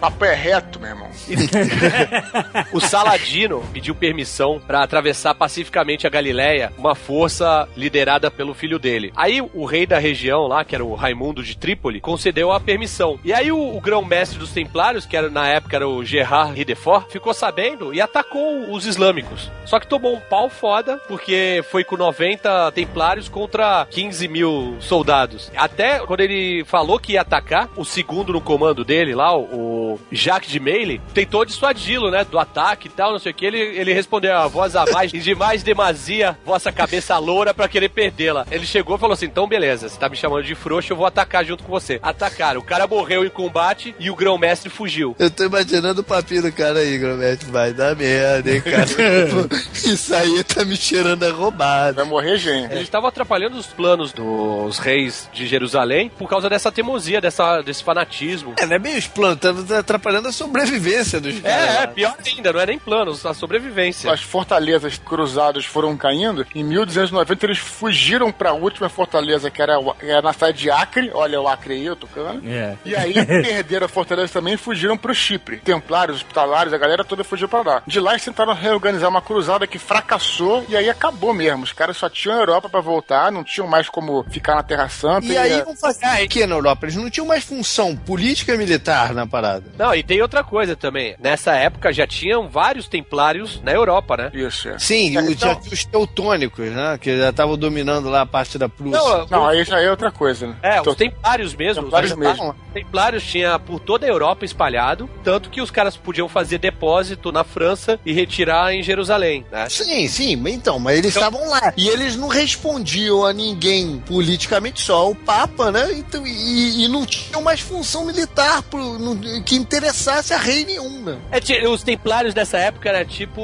Papo é reto, meu irmão. O Saladino pediu permissão para atravessar pacificamente a Galileia, uma força liderada pelo filho dele. Aí o rei da região lá, que era o Raimundo de Trípoli, concedeu a permissão. E aí o, o grão-mestre dos templários, que era, na época era o Gerard Ridefort, ficou sabendo e atacou os islâmicos. Só que tomou um pau foda, porque foi com 90 templários contra 15 mil soldados. Até quando ele falou que ia atacar, o segundo no comando dele lá, o, o Jacques de Meile, tentou dissuadi-lo, né, do ataque e tal, não sei o que. Ele, ele respondeu a voz a mais, e de mais demasia, vossa cabeça loura pra querer perdê-la. Ele chegou e falou assim, então beleza, você tá me chamando de frouxo, eu vou atacar junto com você. Atacaram, o cara morreu em combate e o grão-mestre fugiu. Eu tô imaginando o papinho do cara aí, Gromete. Vai dar merda, hein, cara? Isso aí tá me cheirando a roubada. Vai morrer gente. Eles estavam atrapalhando os planos dos reis de Jerusalém por causa dessa teimosia, dessa, desse fanatismo. É, não é meio explano, tá atrapalhando a sobrevivência dos caras. É, é, pior ainda, não é nem planos, a sobrevivência. As fortalezas cruzadas foram caindo. Em 1290 eles fugiram pra última fortaleza, que era, era na cidade de Acre. Olha o Acre aí, eu tocando. É. E aí perderam a fortaleza também e fugiram pro Chipre. Templários, hospitalários, a galera toda fugiu pra lá. De lá eles tentaram reorganizar uma cruzada que fracassou e aí acabou mesmo. Os caras só tinham a Europa pra voltar, não tinham mais como ficar na Terra Santa. E aí vão fazer o que na Europa? Eles não tinham mais função política e militar na parada. Não, e tem outra coisa também. Nessa época já tinham vários templários na Europa, né? Isso, é. Sim, É, o- então- já tinha os teutônicos, né? Que já estavam dominando lá a parte da Prússia. Não, Não, aí já é outra coisa, né? É, Então, os templários mesmo. Templários os mesmo. templários tinha por toda a Europa espalhado, tanto que os caras podiam fazer depósito na França e retirar em Jerusalém, né? Sim, sim, mas então, mas eles estavam lá. E eles não respondiam a ninguém politicamente, só ao Papa, né? Então, e, e não tinham mais função militar pro, no- que interessasse a rei nenhum, né? É, os templários dessa época era tipo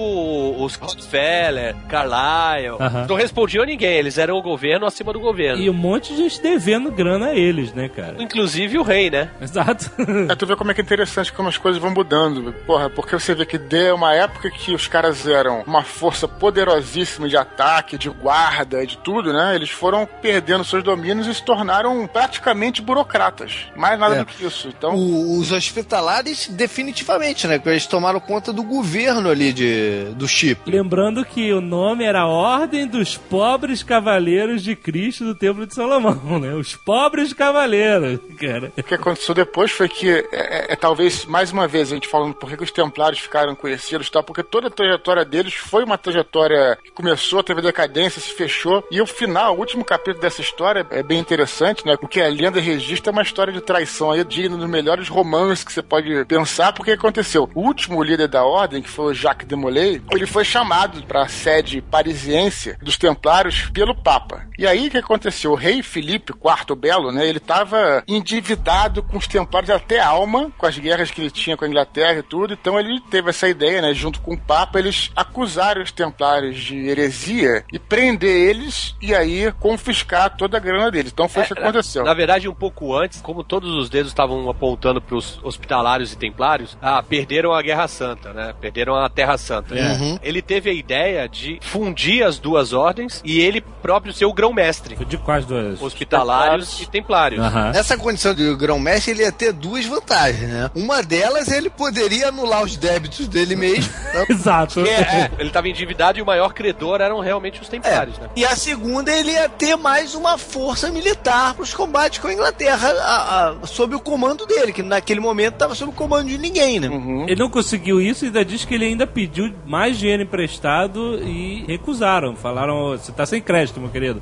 os Rockefeller, Carlyle. Não respondiam a ninguém, eles eram o governo acima do governo. E um monte de gente devendo grana a eles, né, cara? Inclusive o rei, né? Exato. É, tu vê como é que é interessante como as coisas vão mudando. Porra, porque você vê que deu uma época que os caras eram uma força poderosíssima de ataque, de guarda, de tudo, né? Eles foram perdendo seus domínios e se tornaram praticamente burocratas. Mais nada É. do que isso. Então, O- os hospitalares, definitivamente, né? Porque eles tomaram conta do governo ali de, do Chipre. Lembrando que o nome era Ordem dos Pobres Cavaleiros de Cristo do Templo de Salomão, né? Os Pobres Cavaleiros, cara. o que aconteceu depois foi que, é, é- é talvez, mais uma vez, a gente falando por que que os templários ficaram conhecidos e tal, porque toda a trajetória deles foi uma trajetória que começou, teve decadência, se fechou, e o final, o último capítulo dessa história é bem interessante, né? Porque a lenda registra uma história de traição aí, digna dos melhores romances que você pode pensar, porque aconteceu. O último líder da ordem, que foi o Jacques de Molay, ele foi chamado para a sede parisiense dos templários pelo Papa. E aí o que aconteceu? O rei Filipe IV Belo, né? Ele estava endividado com os templários até a alma, com as guerras que ele tinha com a Inglaterra e tudo. Então ele teve essa ideia, né? Junto com o Papa, eles acusaram os templários de heresia e prender eles e aí confiscar toda a grana deles. Então foi isso que aconteceu. Na verdade, um pouco antes, como todos os dedos estavam apontando para os hospitalários e templários, ah, perderam a Guerra Santa, né? Perderam a Terra Santa. Uhum. Ele teve a ideia de fundir as duas ordens e ele próprio ser o grão-mestre. De quais duas? Hospitalários e templários. Aham. Nessa condição de grão-mestre, ele ia ter duas vantagens, né? Uma delas, ele poderia anular os débitos dele mesmo. né? Exato. É, é, ele estava endividado e o maior credor eram realmente os templários, né? E a segunda, ele ia ter mais uma força militar para os combates com a Inglaterra, a- a- sob o comando dele, que naquele momento estava sob o comando de ninguém, né? Uhum. Ele não conseguiu isso e ainda diz que ele ainda pediu mais dinheiro emprestado e recusaram. Falaram, você tá sem crédito, meu querido.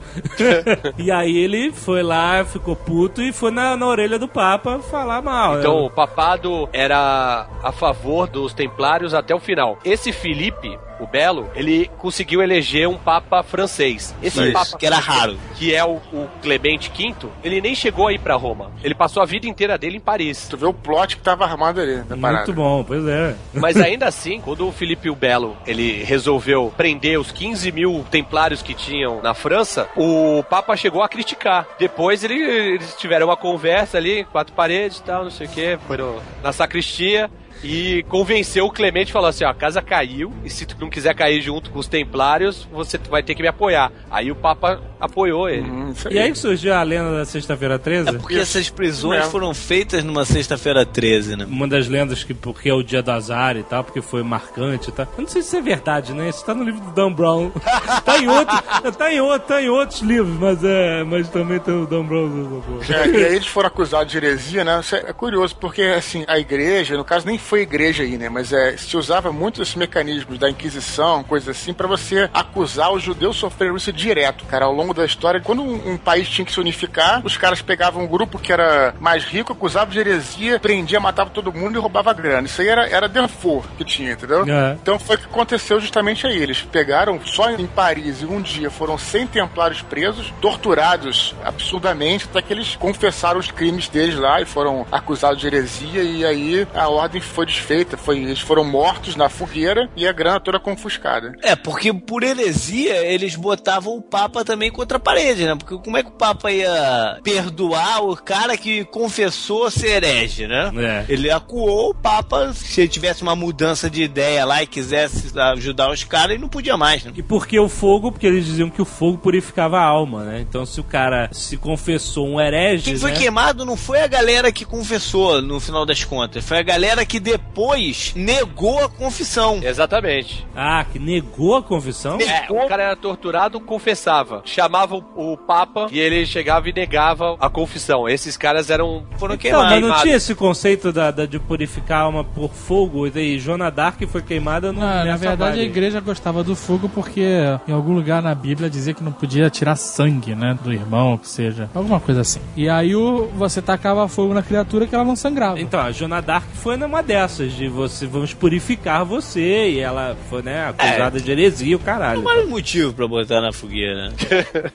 e aí ele foi lá, ficou puto e foi na, na orelha do Papa falar mal. Então, o papado era a favor dos templários até o final. Esse Felipe, o Belo, ele conseguiu eleger um papa francês. Esse Isso, papa que era raro. que é o, o Clemente V, ele nem chegou a ir pra Roma. Ele passou a vida inteira dele em Paris. Tu vê o plot que tava armado ali na parada. Muito bom, pois é. Mas ainda assim, quando o Felipe o Belo ele resolveu prender os 15 mil templários que tinham na França, o Papa chegou a criticar. Depois ele- eles tiveram uma conversa ali, quatro paredes e tal, não sei o que, foram na sacristia. E convenceu o Clemente, falou assim: ó, a casa caiu, e se tu não quiser cair junto com os templários, você vai ter que me apoiar. Aí o Papa apoiou ele. Hum, isso E aí que surgiu a lenda da Sexta-feira 13? É porque essas prisões mesmo. foram feitas numa sexta-feira 13, né? Uma das lendas que porque é o dia do azar e tal, porque foi marcante e tal. Eu não sei se isso é verdade, né? Isso tá no livro do Dan Brown. tá em outro, tá em outro, tá em outros livros, mas é, mas também tem o Dan Brown. É, e aí eles foram acusados de heresia, né? Isso é é curioso, porque assim, a igreja, no caso nem foi igreja aí, né? Mas é, se usava muito esses mecanismos da Inquisição, coisa assim, pra você acusar os judeus sofreram isso direto, cara, ao longo da história. Quando um, um país tinha que se unificar, os caras pegavam um grupo que era mais rico, acusavam de heresia, prendia, matava todo mundo e roubava grana. Isso aí era, era default que tinha, entendeu? É. Então foi o que aconteceu justamente aí. Eles pegaram só em Paris, em um dia, foram 100 templários presos, torturados absurdamente, até que eles confessaram os crimes deles lá e foram acusados de heresia. E aí a ordem foi desfeita, foi, eles foram mortos na fogueira e a grana toda confiscada. É, porque por heresia eles botavam o Papa também contra a parede, né? Porque como é que o Papa ia perdoar o cara que confessou ser herege, né? É. Ele acuou o Papa, se ele tivesse uma mudança de ideia lá e quisesse ajudar os caras, ele não podia mais, né? E por que o fogo? Porque eles diziam que o fogo purificava a alma, né? Então se o cara se confessou um herege, Quem foi né? queimado não foi a galera que confessou, no final das contas. Foi a galera que depois negou a confissão. Exatamente. Ah, que negou a confissão? É, o cara era torturado, confessava. Chamava o, o Papa e ele chegava e negava a confissão. Esses caras eram. Foram Não, queimados. mas não tinha esse conceito da, da- de purificar a alma por fogo? E daí Joana Dark foi queimada no, Não, na verdade a igreja gostava do fogo porque em algum lugar na Bíblia dizia que não podia tirar sangue, né? Do irmão, que seja. Alguma coisa assim. E aí o, você tacava fogo na criatura que ela não sangrava. Então, a Joana Dark foi numa dessas, de você, vamos purificar você, e ela foi, né, acusada de heresia, o caralho. Mais motivo pra botar na fogueira, né?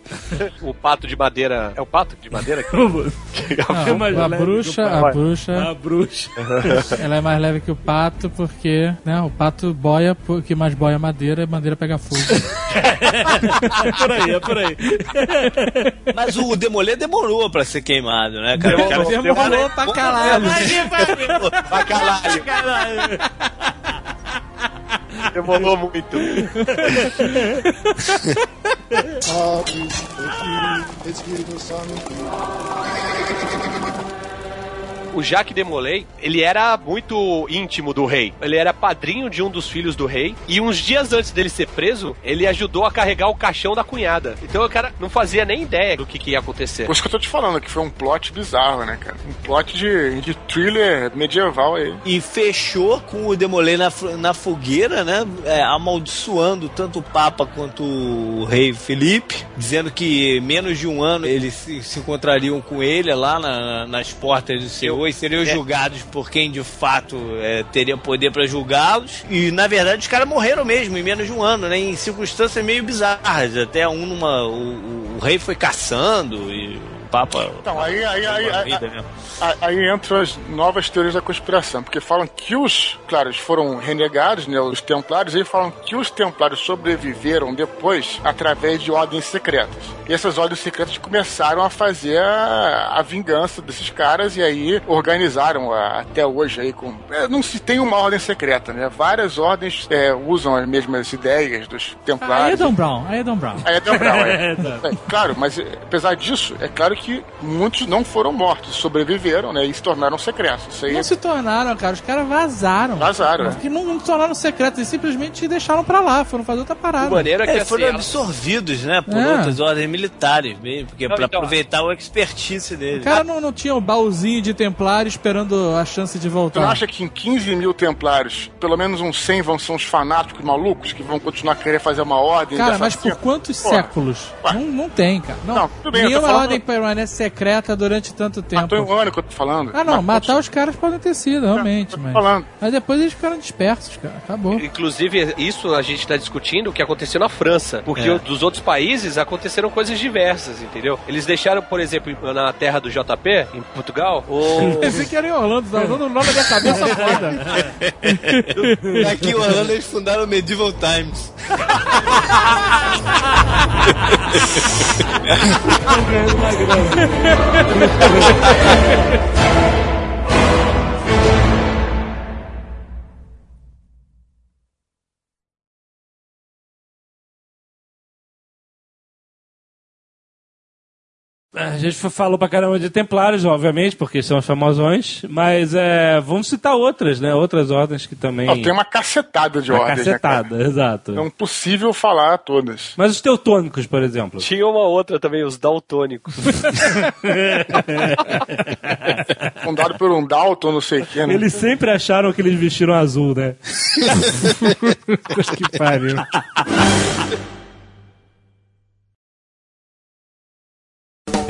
O pato de madeira. É o pato de madeira? É mais Não, a leve bruxa, que a bruxa, A bruxa. ela é mais leve que o pato porque, né? O pato boia porque mais boia madeira e madeira pega fogo. é por aí, é por aí. Mas o Demolê demorou pra ser queimado, né, cara? O cara Demorou pra caralho. pra caralho. Caralho. Demorou muito. O Jacques Demolay, ele era muito íntimo do rei. Ele era padrinho de um dos filhos do rei. E uns dias antes dele ser preso, ele ajudou a carregar o caixão da cunhada. Então o cara não fazia nem ideia do que, que ia acontecer. Por isso que eu tô te falando, que foi um plot bizarro, né, cara? Um plot de, de thriller medieval aí. E fechou com o Demolê na, na fogueira, né? É, amaldiçoando tanto o Papa quanto o rei Felipe, dizendo que menos de um ano eles se, se encontrariam com ele lá na- nas portas do Senhor e seriam julgados por quem de fato é, teria poder pra julgá-los. E na verdade os caras morreram mesmo em menos de um ano, né? Em circunstâncias meio bizarras. Até um numa. O, o- o rei foi caçando e Papa. Então, aí, aí, a aí, aí, aí entram as novas teorias da conspiração, porque falam que os, claro, eles foram renegados, né, os templários, e falam que os templários sobreviveram depois através de ordens secretas. E essas ordens secretas começaram a fazer a, a vingança desses caras e aí organizaram a- até hoje aí com... é, não se tem uma ordem secreta, né? Várias ordens é, usam as mesmas ideias dos Aí é templários. Dan Brown, aí é Dan Brown. Aí é Dan Brown, é. É, claro, mas é, apesar disso, é claro que muitos não foram mortos, sobreviveram, né? E se tornaram secretos. Isso aí Não se tornaram, cara. Os caras vazaram. Vazaram, né? Porque não, não se tornaram secretos, eles simplesmente deixaram pra lá, foram fazer outra parada. De maneira que É, assim, foram ela- absorvidos, né, por É. outras ordens militares, mesmo, porque Não, pra então- aproveitar o expertise O dele. cara não, não tinha um baúzinho de templário esperando a chance de Tu voltar. não acha que em 15 mil templários, pelo menos uns 100 vão ser uns fanáticos malucos que vão continuar a querer fazer uma ordem? Cara, mas por assassino? quantos Pô, séculos? Não, não tem, cara. Não, Não, tudo bem, Nenhuma falando- ordem permanece secreta durante tanto tempo. Matou em um ano que eu tô falando. Ah, não, Mas- matar os caras podem ter sido, realmente. tô Mas, falando. mas depois eles ficaram dispersos, cara. Acabou. Inclusive, isso a gente está discutindo o que aconteceu na França. Porque É. dos outros países aconteceram coisas diversas, entendeu? Eles deixaram, por exemplo, na terra do JP, em Portugal, o. Pensei que era em Orlando, tá usando o nome da minha cabeça foda. Aqui em Orlando eles fundaram o Medieval Times. Não. A gente falou pra caramba de templários, obviamente, porque são os famosões, mas é, vamos citar outras, né? Outras ordens que também... Tem uma cacetada de Uma ordens, né, cacetada, exato. É impossível falar todas. Mas os teutônicos, por exemplo. Tinha uma outra também, os daltônicos. Fundado por um Dalton, não sei o que, né? Eles sempre acharam que eles vestiram azul, né? que pariu.